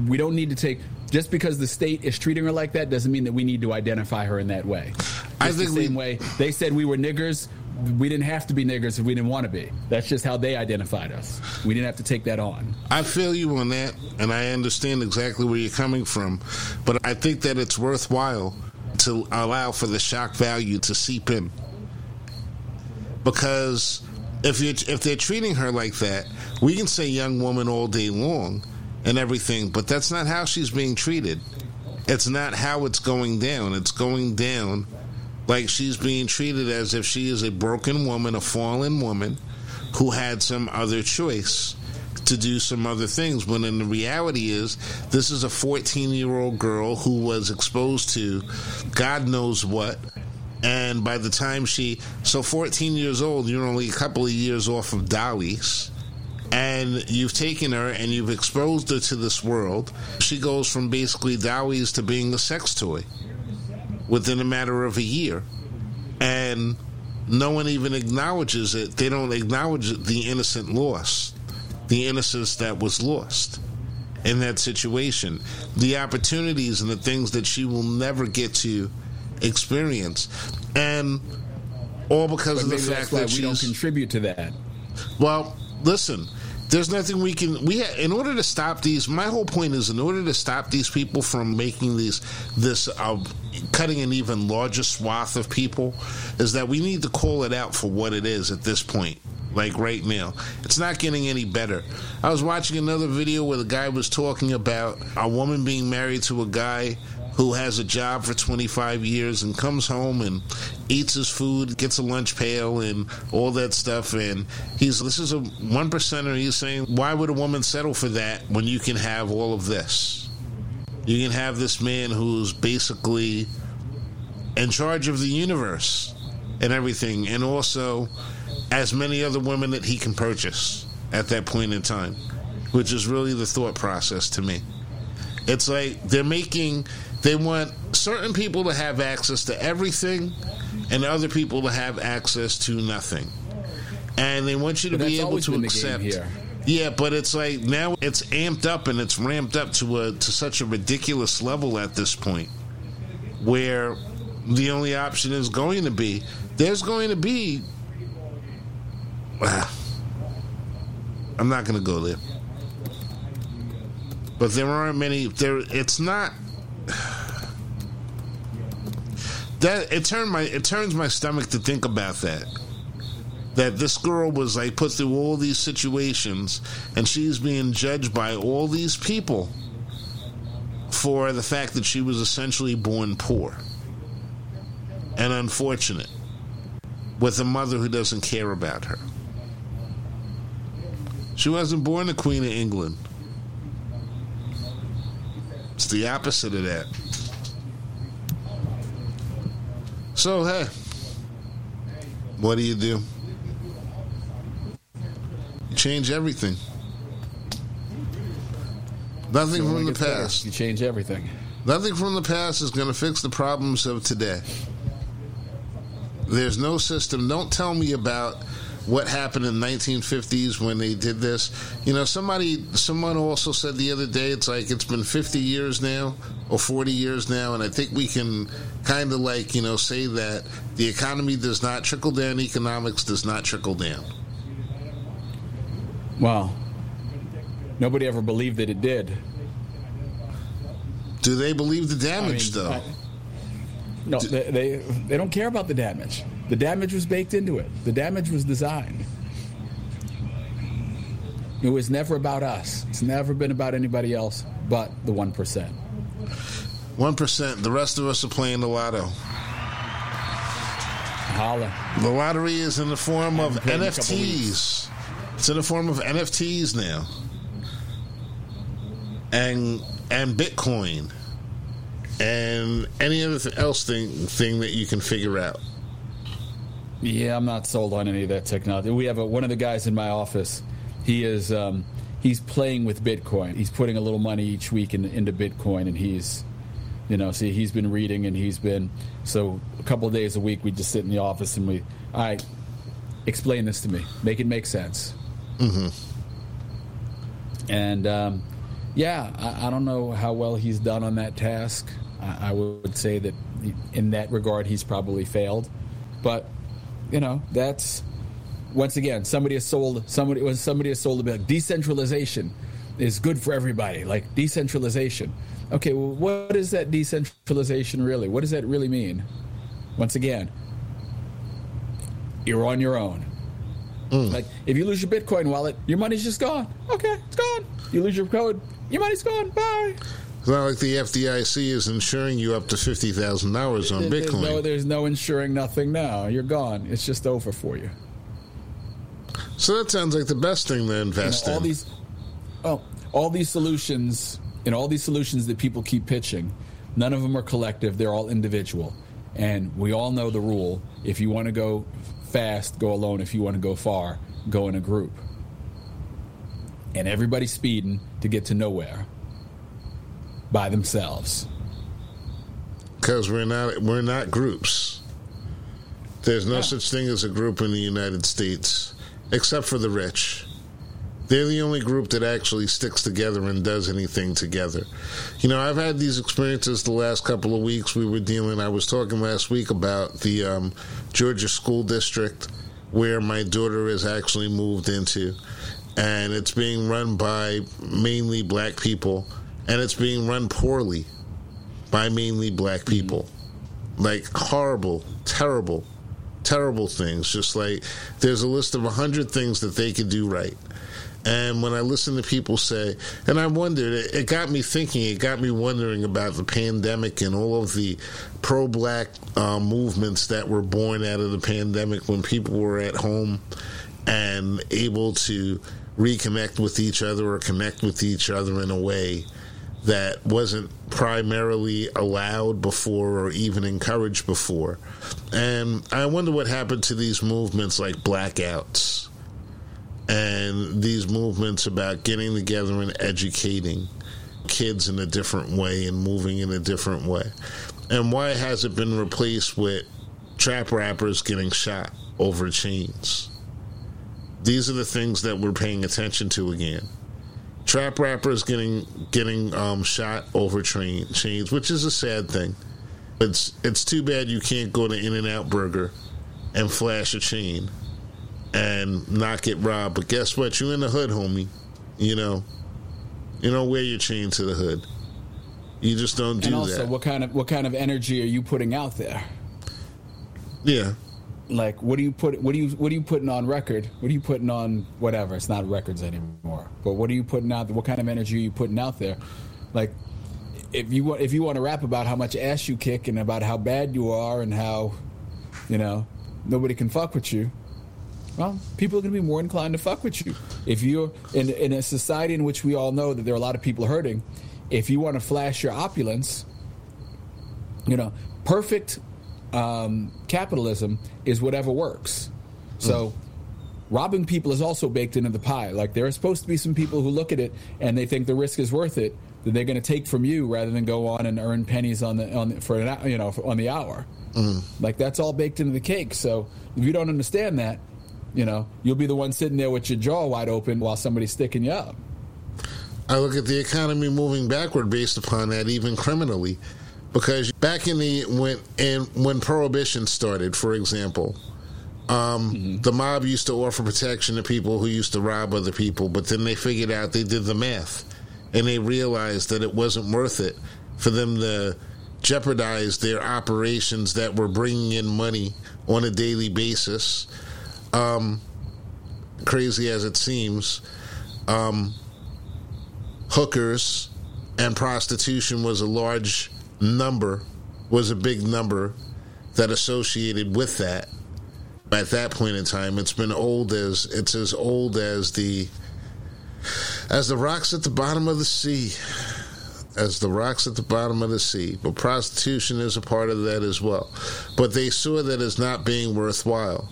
we don't need to take. Just because the state is treating her like that doesn't mean that we need to identify her in that way. I think the we- same way they said we were niggers, we didn't have to be niggers if we didn't want to be. That's just how they identified us. We didn't have to take that on. I feel you on that, and I understand exactly where you're coming from, but I think that it's worthwhile to allow for the shock value to seep in, because if you if they're treating her like that, we can say young woman all day long and everything, but that's not how she's being treated. It's not how it's going down. It's going down like she's being treated as if she is a broken woman, a fallen woman who had some other choice to do some other things. When in the reality is, this is a 14 year old girl who was exposed to God knows what. And by the time she, so 14 years old, you're only a couple of years off of Dolly's. And you've taken her and you've exposed her to this world. She goes from basically Dolly's to being a sex toy within a matter of a year. And no one even acknowledges it. They don't acknowledge the innocent loss, the innocence that was lost in that situation, the opportunities and the things that she will never get to experience. And all because But of the fact that we don't contribute to that. Well, listen. There's nothing we can we ha- in order to stop these. My whole point is in order to stop these people from making these this uh, cutting an even larger swath of people is that we need to call it out for what it is at this point. Like right now, it's not getting any better. I was watching another video where the guy was talking about a woman being married to a guy who has a job for 25 years and comes home and eats his food, gets a lunch pail, and all that stuff. And he's this is a one percenter. He's saying, why would a woman settle for that when you can have all of this? You can have this man who's basically in charge of the universe and everything, and also as many other women that he can purchase at that point in time, which is really the thought process to me. It's like they're making, they want certain people to have access to everything and other people to have access to nothing. And they want you to But be able to been the game accept. Yeah, but it's like now it's amped up and it's ramped up to a to such a ridiculous level at this point where the only option is going to be there's going to be ah, I'm not going to go there. But there aren't many there it's not that it turned my it turns my stomach to think about that. that this girl was like put through all these situations and she's being judged by all these people for the fact that she was essentially born poor and unfortunate with a mother who doesn't care about her. She wasn't born a queen of England. The opposite of that. So, hey, what do you do? You change everything. Nothing from the past. You change everything. Nothing from the past is going to fix the problems of today. There's no system. Don't tell me about what happened in the 1950s when they did this. You know, somebody, someone also said the other day, it's like it's been 50 years now or 40 years now, and I think we can kind of like, you know, say that the economy does not trickle down, economics does not trickle down. Well, nobody ever believed that it did. Do they believe the damage, I mean, though? I- no, they, they they don't care about the damage. The damage was baked into it. The damage was designed. It was never about us. It's never been about anybody else but the one percent. 1%. The rest of us are playing the lotto. Holla. The lottery is in the form of Haven't played in a couple NFTs. It's in the form of NFTs now, and and Bitcoin, and any other else thing thing that you can figure out. Yeah, I'm not sold on any of that technology. We have a, one of the guys in my office. He is um, he's playing with Bitcoin. He's putting a little money each week in, into Bitcoin, and he's you know, see, he's been reading and he's been so a couple of days a week we just sit in the office and we, all right, explain this to me, make it make sense. Mm-hmm. And um, yeah, I, I don't know how well he's done on that task. I, I would say that in that regard he's probably failed, but you know that's once again somebody has sold somebody when somebody has sold a bit decentralization is good for everybody like decentralization. Okay well what is that decentralization really? What does that really mean? Once again you're on your own. Hmm. Like if you lose your bitcoin wallet your money's just gone. Okay it's gone. You lose your code your money's gone. Bye It's not like the FDIC is insuring you up to fifty thousand dollars on there's Bitcoin. no, there's no insuring nothing now. You're gone. It's just over for you. So that sounds like the best thing to you know, invest all in. these well all these solutions and all these solutions that people keep pitching none of them are collective. They're all individual. And we all know the rule. If you want to go fast go alone. If you want to go far go in a group. And everybody's speeding to get to nowhere by themselves because we're not we're not groups. There's no such thing as a group in the United States, except for the rich. They're the only group that actually sticks together and does anything together. You know, I've had these experiences the last couple of weeks. We were dealing. I was talking last week about the um, Georgia school district where my daughter is actually moved into, and it's being run by mainly black people, and it's being run poorly by mainly black people. Like horrible, terrible, terrible things. Just like there's a list of a hundred things that they could do right. And when I listen to people say, and I wondered, it, it got me thinking, it got me wondering about the pandemic and all of the pro black uh, movements that were born out of the pandemic when people were at home and able to reconnect with each other or connect with each other in a way that wasn't primarily allowed before or even encouraged before. And I wonder what happened to these movements like blackouts and these movements about getting together and educating kids in a different way and moving in a different way. And why has it been replaced with trap rappers getting shot over chains? These are the things that we're paying attention to again trap rappers getting getting um, shot over train chains, which is a sad thing. It's it's too bad you can't go to In-N-Out Burger and flash a chain and not get robbed. But guess what? You're in the hood, homie. You know, you don't wear your chain to the hood. You just don't do and also that. what kind of what kind of energy are you putting out there yeah, like what do you put what do you what are you putting on record? What are you putting on whatever? It's not records anymore. But what are you putting out what kind of energy are you putting out there? Like if you want if you want to rap about how much ass you kick and about how bad you are and how you know nobody can fuck with you well people are going to be more inclined to fuck with you. If you're in, in a society in which we all know that there are a lot of people hurting if you want to flash your opulence you know perfect um, capitalism is whatever works. So. Mm. Robbing people is also baked into the pie. Like there are supposed to be some people who look at it and they think the risk is worth it that they're going to take from you rather than go on and earn pennies on the on the, for an you know for, on the hour. Mm. Like that's all baked into the cake. So if you don't understand that, you know you'll be the one sitting there with your jaw wide open while somebody's sticking you up. I look at the economy moving backward based upon that, even criminally because back in the when and when prohibition started, for example, um, mm-hmm. the mob used to offer protection to people who used to rob other people, but then they figured out they did the math, and they realized that it wasn't worth it for them to jeopardize their operations that were bringing in money on a daily basis. Um, crazy as it seems, um, hookers and prostitution was a large number was a big number that associated with that. At that point in time, it's been old as it's as old as the as the rocks at the bottom of the sea. As the rocks at the bottom of the sea. But prostitution is a part of that as well. But they saw that as not being worthwhile.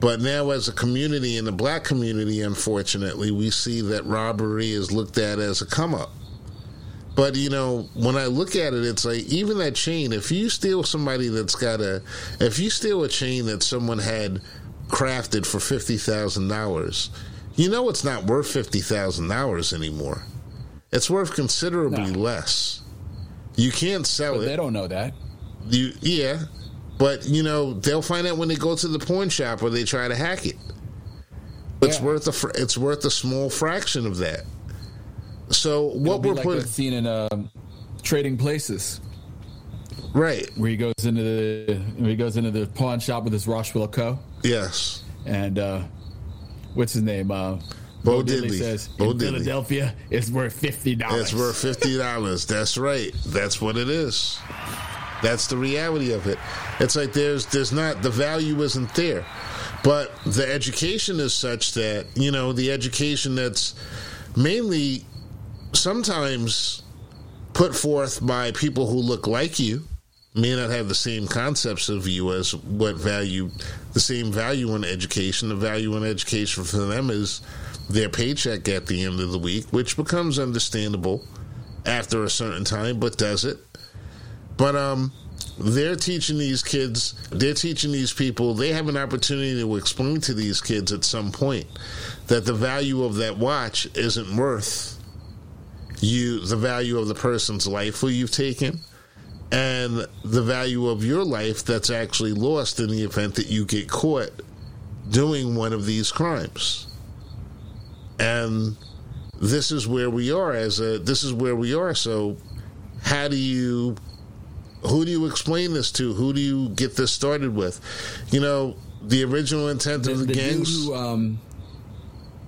But now, as a community, in the black community, unfortunately, we see that robbery is looked at as a come up. But you know, when I look at it, it's like even that chain. If you steal somebody that's got a, if you steal a chain that someone had crafted for fifty thousand dollars, you know it's not worth fifty thousand dollars anymore. It's worth considerably no. less. You can't sell but it. They don't know that. You yeah, but you know they'll find out when they go to the pawn shop or they try to hack it. It's yeah. worth a it's worth a small fraction of that. So what we're like putting in uh, Trading Places, right? Where he goes into the where he goes into the pawn shop with his Rockefeller Co. Yes, and uh, what's his name? Uh, Bo, Bo Diddley, Diddley says Bo in Diddley. Philadelphia it's worth fifty dollars. It's worth fifty dollars. That's right. That's what it is. That's the reality of it. It's like there's there's not the value isn't there, but the education is such that you know the education that's mainly sometimes put forth by people who look like you may not have the same concepts of you as what value the same value in education. The value in education for them is their paycheck at the end of the week which becomes understandable after a certain time but does it? But um they're teaching these kids they're teaching these people they have an opportunity to explain to these kids at some point that the value of that watch isn't worth you the value of the person's life who you've taken and the value of your life that's actually lost in the event that you get caught doing one of these crimes. And this is where we are as a this is where we are. So how do you who do you explain this to? Who do you get this started with? You know, the original intent the, of the, the gangs. Dude who, um,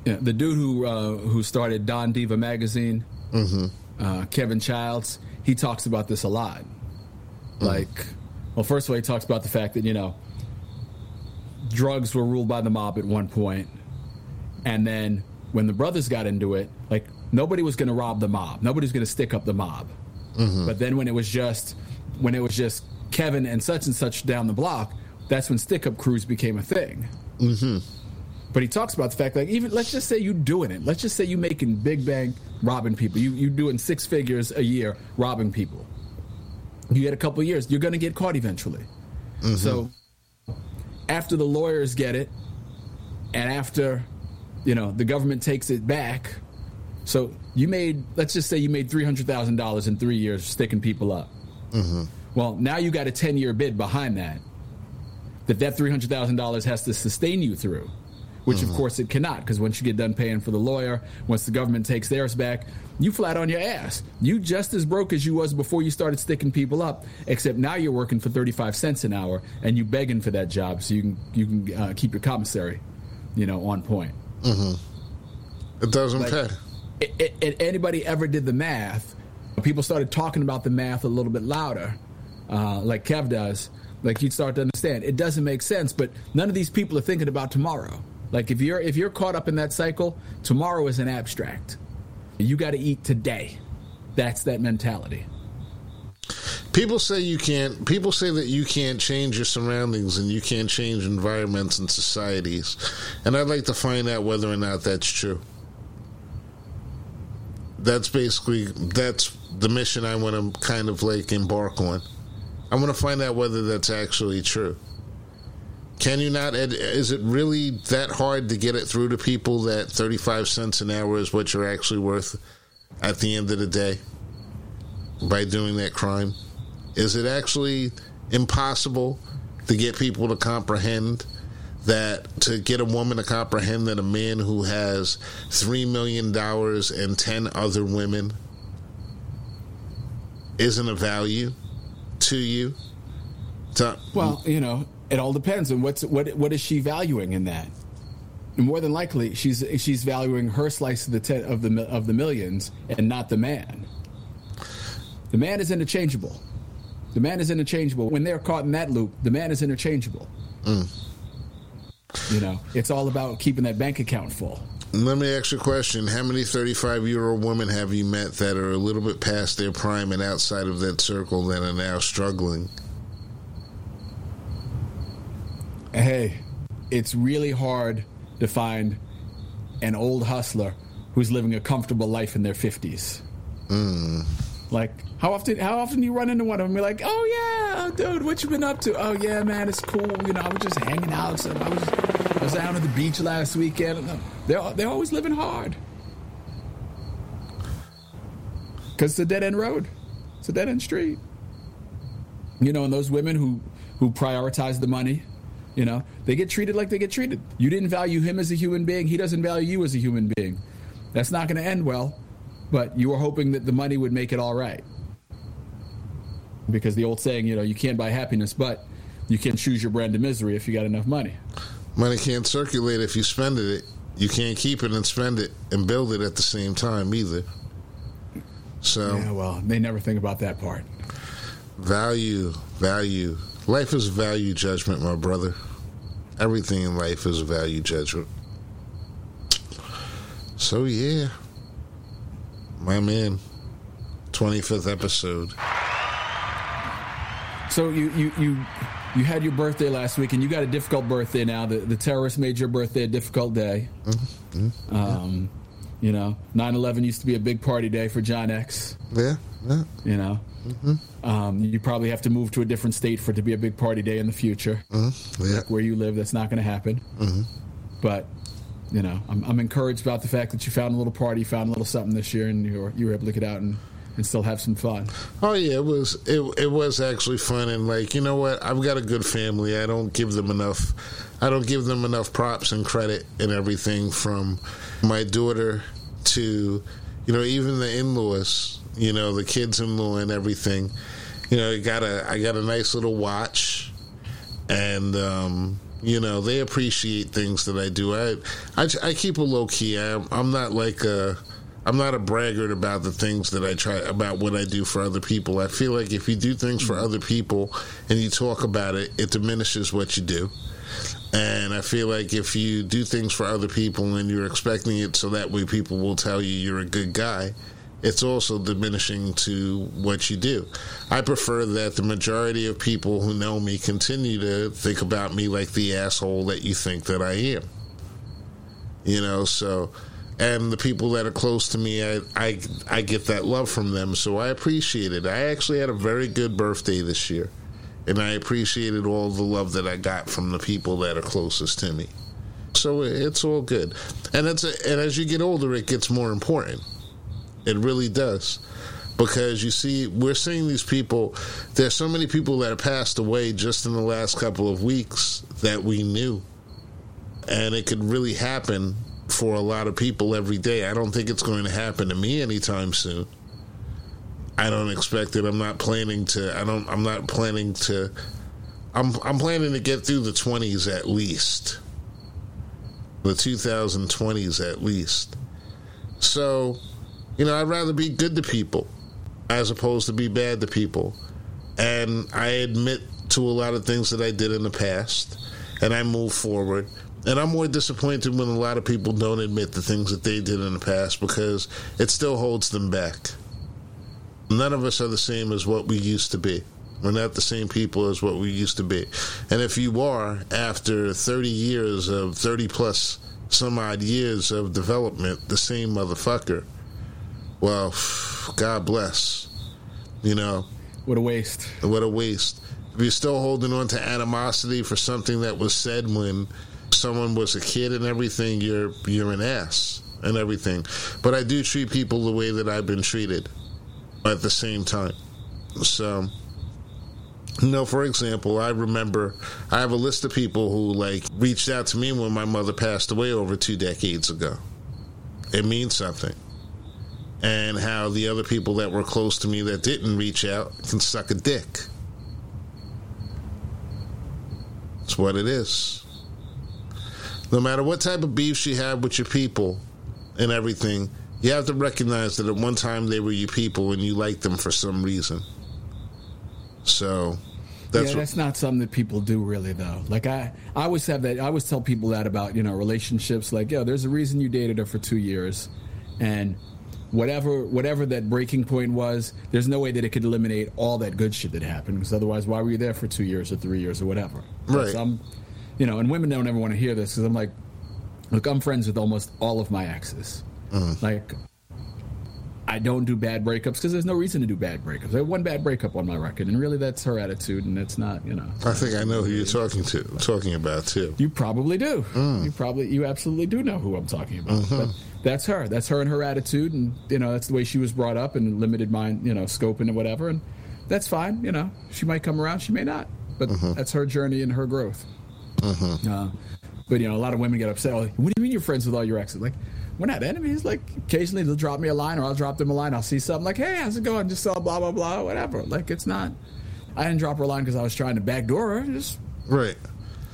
yeah, the dude who uh, who started Don Diva magazine mm-hmm. uh, Kevin Chiles, he talks about this a lot. Mm-hmm. Like, well, first of all, he talks about the fact that, you know, drugs were ruled by the mob at one point, And then when the brothers got into it, like, nobody was going to rob the mob. Nobody was going to stick up the mob. Mm-hmm. But then when it was just, when it was just Kevin and such and such down the block, that's when stick up crews became a thing. Mm-hmm. But he talks about the fact like even let's just say you're doing it. Let's just say you're making big bang robbing people. You you doing six figures a year robbing people. You get a couple years, you're gonna get caught eventually. Mm-hmm. So after the lawyers get it, and after you know the government takes it back, so you made let's just say you made three hundred thousand dollars in three years sticking people up. Mm-hmm. Well, now you got a ten year bid behind that. That that three hundred thousand dollars has to sustain you through. Which mm-hmm. of course it cannot, because once you get done paying for the lawyer, once the government takes theirs back, you flat on your ass. You just as broke as you was before you started sticking people up, except now you're working for 35 cents an hour and you begging for that job so you can you can uh, keep your commissary, you know, on point. Mm-hmm. It doesn't like, pay. It, it, anybody ever did the math? People started talking about the math a little bit louder, uh, like Kev does. Like you'd start to understand it doesn't make sense, but none of these people are thinking about tomorrow. Like if you're if you're caught up in that cycle, tomorrow is an abstract. You got to eat today. That's that mentality. People say you can't. People say that you can't change your surroundings and you can't change environments and societies, and I'd like to find out whether or not that's true. That's basically that's the mission I want to kind of like embark on. I want to find out whether that's actually true. Can you not? Is it really that hard to get it through to people that 35 cents an hour is what you're actually worth at the end of the day by doing that crime? Is it actually impossible to get people to comprehend that, to get a woman to comprehend that a man who has $3 million and 10 other women isn't a value to you? To, well, you know, it all depends on what's what what is she valuing in that. more than likely, she's she's valuing her slice of the ten, of the of the millions and not the man. The man is interchangeable. The man is interchangeable. When they're caught in that loop, the man is interchangeable. Mm. You know, it's all about keeping that bank account full. Let me ask you a question. How many 35 year old women have you met that are a little bit past their prime and outside of that circle that are now struggling? Hey, it's really hard to find an old hustler who's living a comfortable life in their 50s. Mm. Like, how often how often do you run into one of them? You're like, oh yeah, dude, what you been up to? Oh yeah, man, it's cool. You know, I was just hanging out. So I was I was down at the beach last weekend. They're they're always living hard because it's a dead end road. It's a dead end street. You know, and those women who who prioritize the money you know, they get treated like they get treated. You didn't value him as a human being. He doesn't value you as a human being. That's not going to end well, but you were hoping that the money would make it all right. Because the old saying, you know, you can't buy happiness, but you can choose your brand of misery if you got enough money. Money can't circulate if you spend it. You can't keep it and spend it and build it at the same time either. So, yeah, well, they never think about that part. Value, value. Life is value judgment, my brother. Everything in life is a value judgment. So yeah, my man, twenty fifth episode. So you you you you had your birthday last week, and you got a difficult birthday now. The the terrorists made your birthday a difficult day. Mm-hmm. mm-hmm. Um, you know, 9-11 used to be a big party day for John X. Yeah, yeah. You know, Mm-hmm. Um, you probably have to move to a different state for it to be a big party day in the future. Mm-hmm. Yeah. Like where you live, that's not going to happen. Mm-hmm. But you know, I'm, I'm, encouraged about the fact that you found a little party, found a little something this year, and you were, you were able to get out and, and still have some fun. Oh yeah, it was it, it was actually fun, and like you know what, I've got a good family. I don't give them enough. I don't give them enough props and credit and everything from my daughter to you know even the in-laws you know, the kids in and everything. You know, I got a I got a nice little watch, and um, you know they appreciate things that I do. I I, I keep a low key. I, I'm not like a I'm not a braggart about the things that I try about what I do for other people. I feel like if you do things for other people and you talk about it, it diminishes what you do. And I feel like if you do things for other people and you're expecting it so that way people will tell you you're a good guy, it's also diminishing to what you do. I prefer that the majority of people who know me continue to think about me like the asshole that you think that I am. You know, so and the people that are close to me, I, I I get that love from them, so I appreciate it. I actually had a very good birthday this year, and I appreciated all the love that I got from the people that are closest to me. So it's all good, and it's a, and as you get older, it gets more important it really does. Because you see, we're seeing these people. There's so many people that have passed away just in the last couple of weeks that we knew. and it could really happen for a lot of people every day. I don't think it's going to happen to me anytime soon. I don't expect it. I'm not planning to. I don't. I'm not planning to. I'm. I'm planning to get through the 20s at least. The 2020s at least. So, you know, I'd rather be good to people as opposed to be bad to people. And I admit to a lot of things that I did in the past, and I move forward. And I'm more disappointed when a lot of people don't admit the things that they did in the past because it still holds them back. None of us are the same as what we used to be. We're not the same people as what we used to be. And if you are, after 30 years of 30 plus some odd years of development, the same motherfucker, well, God bless. You know, what a waste. What a waste. If you're still holding on to animosity for something that was said when someone was a kid and everything, you're you're an ass and everything. But I do treat people the way that I've been treated at the same time. So you know, for example, I remember I have a list of people who like reached out to me when my mother passed away over two decades ago. It means something. And how the other people that were close to me that didn't reach out can suck a dick. It's what it is. No matter what type of beefs you have with your people and everything, you have to recognize that at one time they were your people and you liked them for some reason. So that's yeah, that's not something that people do really though. Like I, I always have that. I always tell people that about you know relationships. Like, yo, there's a reason you dated her for two years, and whatever whatever that breaking point was, there's no way that it could eliminate all that good shit that happened. Because otherwise, why were you there for two years or three years or whatever? Right. So I'm, you know, and women don't ever want to hear this because I'm like, look, I'm friends with almost all of my exes. Mm-hmm. Like, I don't do bad breakups because there's no reason to do bad breakups. I have one bad breakup on my record, and really that's her attitude, and it's not, you know. I think I know who you're talking to, talking about too. You probably do. Mm. You probably, you absolutely do know who I'm talking about. Mm-hmm. But that's her. That's her and her attitude, and you know that's the way she was brought up, and limited mind, you know, scope and whatever, and that's fine. You know, she might come around, she may not, but mm-hmm. that's her journey and her growth. Mm-hmm. Uh, but you know, a lot of women get upset. Like, what do you mean you're friends with all your exes? Like we're not enemies. Like occasionally they'll drop me a line or I'll drop them a line. I'll see something like, hey, how's it going? Just saw blah blah blah, whatever. Like it's not. I didn't drop her a line because I was trying to backdoor her. Just right.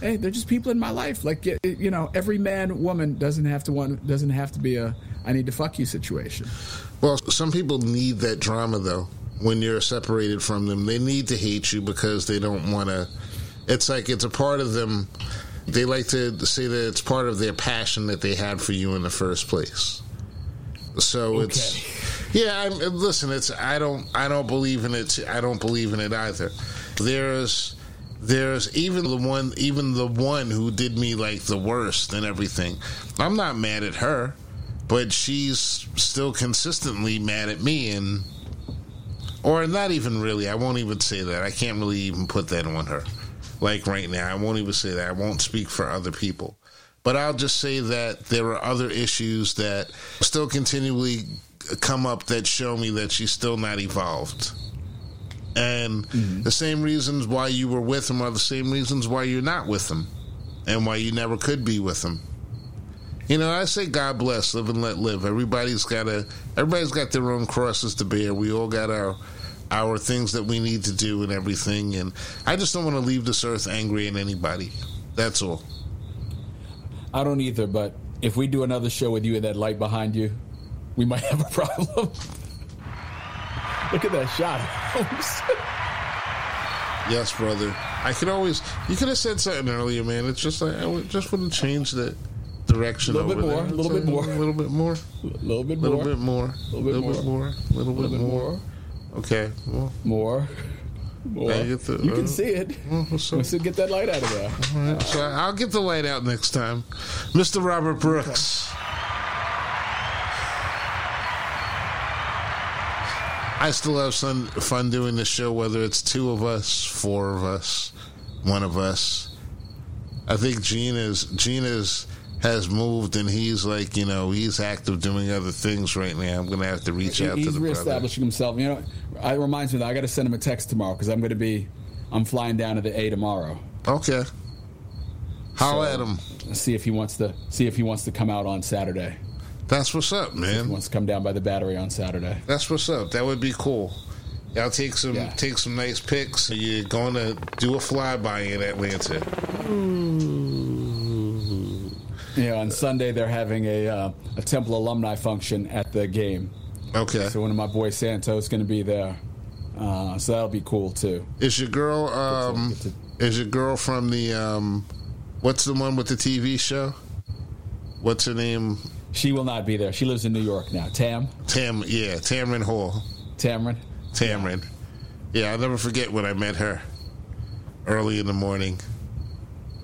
Hey, they're just people in my life. Like you know, every man, woman doesn't have to want doesn't have to be a I need to fuck you situation. Well, some people need that drama though. When you're separated from them, they need to hate you because they don't want to. It's like it's a part of them they like to say that it's part of their passion that they had for you in the first place. So okay. it's yeah. I'm, listen, it's I don't I don't believe in it. I don't believe in it either. There's there's even the one even the one who did me like the worst and everything. I'm not mad at her, but she's still consistently mad at me and or not even really. I won't even say that. I can't really even put that on her like right now. I won't even say that. I won't speak for other people. But I'll just say that there are other issues that still continually come up that show me that she's still not evolved. And mm-hmm. the same reasons why you were with him are the same reasons why you're not with him and why you never could be with him. You know, I say God bless, live and let live. Everybody's got a everybody's got their own crosses to bear. We all got our our things that we need to do and everything. And I just don't want to leave this earth angry at anybody. That's all. I don't either, but if we do another show with you and that light behind you, we might have a problem. Look at that shot. yes, brother. I could always. You could have said something earlier, man. It's just like I just want to change the direction. A little bit more. A little bit more. A little bit more. A little bit more. A little bit more. A little bit more. A little bit more. Okay. Well, more. More. The, you can uh, see it. Well, so, get that light out of there. All right. So I'll get the light out next time. Mr. Robert Brooks. Okay. I still have some fun doing the show, whether it's two of us, four of us, one of us. I think Gina's Gina's has moved and he's like, you know, he's active doing other things right now. I'm going to have to reach he, out to the brother. He's reestablishing himself. You know, it reminds me that I got to send him a text tomorrow because I'm going to be, I'm flying down to the A tomorrow. Okay. Holla so, at him. see if he wants to see if he wants to come out on Saturday. That's what's up, He man. wants to come down by the battery on Saturday. That's what's up. That would be cool. Y'all take some Yeah. take some nice pics. You're going to do a flyby in Atlanta. Yeah, on Sunday they're having a uh, a Temple alumni function at the game. Okay. So one of my boys Santos is going to be there. Uh, so that'll be cool too. Is your girl um Get is your girl from the um what's the one with the TV show? What's her name? She will not be there. She lives in New York now. Tam, Tam yeah, Tamron Hall. Tamron. Tamron. Yeah, I'll never forget when I met her early in the morning.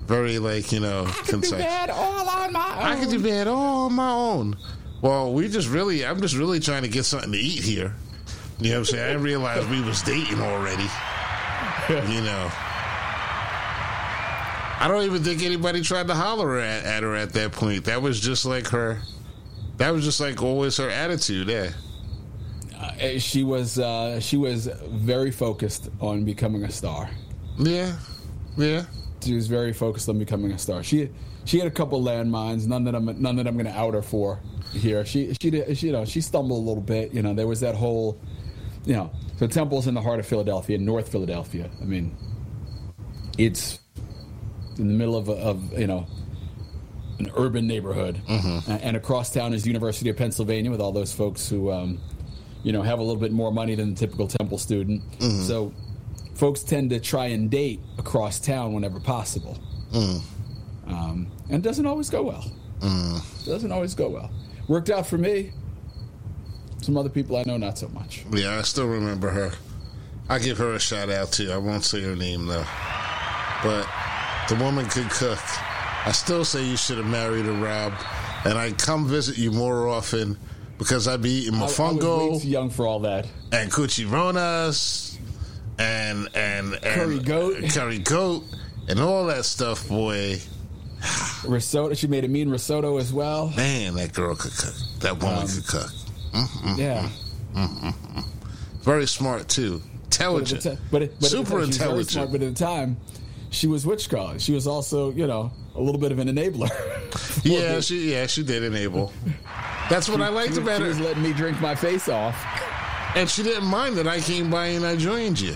Very like, you know, I can concise. all on my own. I can do bad all on my own. Well, we just really, I'm just really trying to get something to eat here. You know what I'm saying? I didn't realize we was dating already. You know. I don't even think anybody tried to holler at, at her at that point. That was just like her. That was just like always her attitude. Yeah. Uh, she was uh, she was very focused on becoming a star. Yeah. Yeah. She was very focused on becoming a star. She she had a couple landmines, none that I'm none that I'm going to out her for here. She she did she, you know she stumbled a little bit. You know there was that whole you know so Temple's in the heart of Philadelphia, North Philadelphia. I mean, it's in the middle of of you know an urban neighborhood, Mm-hmm. And across town is University of Pennsylvania with all those folks who um, you know have a little bit more money than the typical Temple student. Mm-hmm. So folks tend to try and date across town whenever possible, Mm. um, and it doesn't always go well. Doesn't always go well. Worked out for me. Some other people I know not so much. Yeah, I still remember her. I give her a shout out too. I won't say her name though. But the woman could cook. I still say you should have married a Rob. And I'd come visit you more often because I'd be eating I, I was way too young for all that. and cuchironas and and, and Curry goat. curry goat, and all that stuff. Boy, Risotto. She made a mean risotto as well. man, that girl could cook. That woman Um, could cook. Yeah. Very smart too. But Intelligent. but it- but at the Super time, she intelligent. smart, but at the time, she was which call? She was also, you know, a little bit of an enabler. Yeah, she yeah she did enable. That's what I liked she, about she her, was letting me drink my face off. and she didn't mind that I came by and I joined you.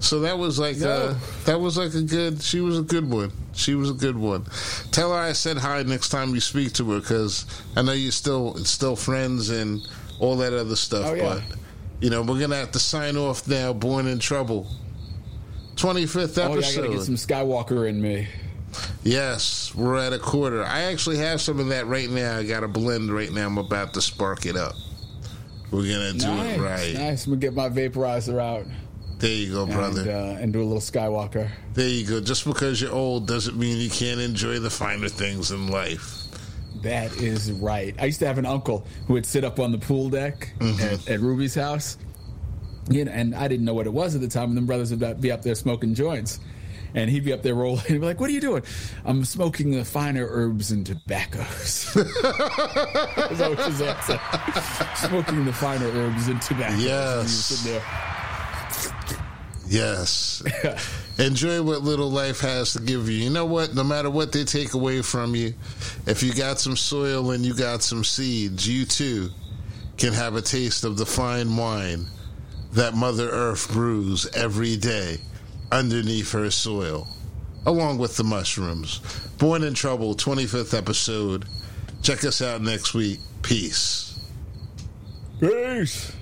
So that was like No. uh, that was like a good. She was a good one. She was a good one. Tell her I said hi next time you speak to her because I know you're still still friends and all that other stuff. Oh, yeah. But you know we're gonna have to sign off now. Born in trouble. Twenty fifth episode. Oh, yeah, I gotta get some Skywalker in me. Yes, we're at a quarter. I actually have some of that right now. I got a blend right now. I'm about to spark it up. We're gonna do nice, it right. nice. I'm gonna get my vaporizer out There you go, brother. and, uh, and do a little Skywalker. there you go. Just because you're old doesn't mean you can't enjoy the finer things in life. That is right. I used to have an uncle who would sit up on the pool deck Mm-hmm. at, at Ruby's house. You know, and I didn't know what it was at the time. And then brothers would be up there smoking joints. And he'd be up there rolling. He'd be like, What are you doing? I'm smoking the finer herbs and tobaccos. that was always his answer. smoking the finer herbs and tobaccos. Yes. And Yes. Enjoy what little life has to give you. You know what? No matter what they take away from you, if you got some soil and you got some seeds, you too can have a taste of the fine wine that Mother Earth brews every day underneath her soil, along with the mushrooms. Born in Trouble, 25th episode. Check us out next week. Peace. Peace.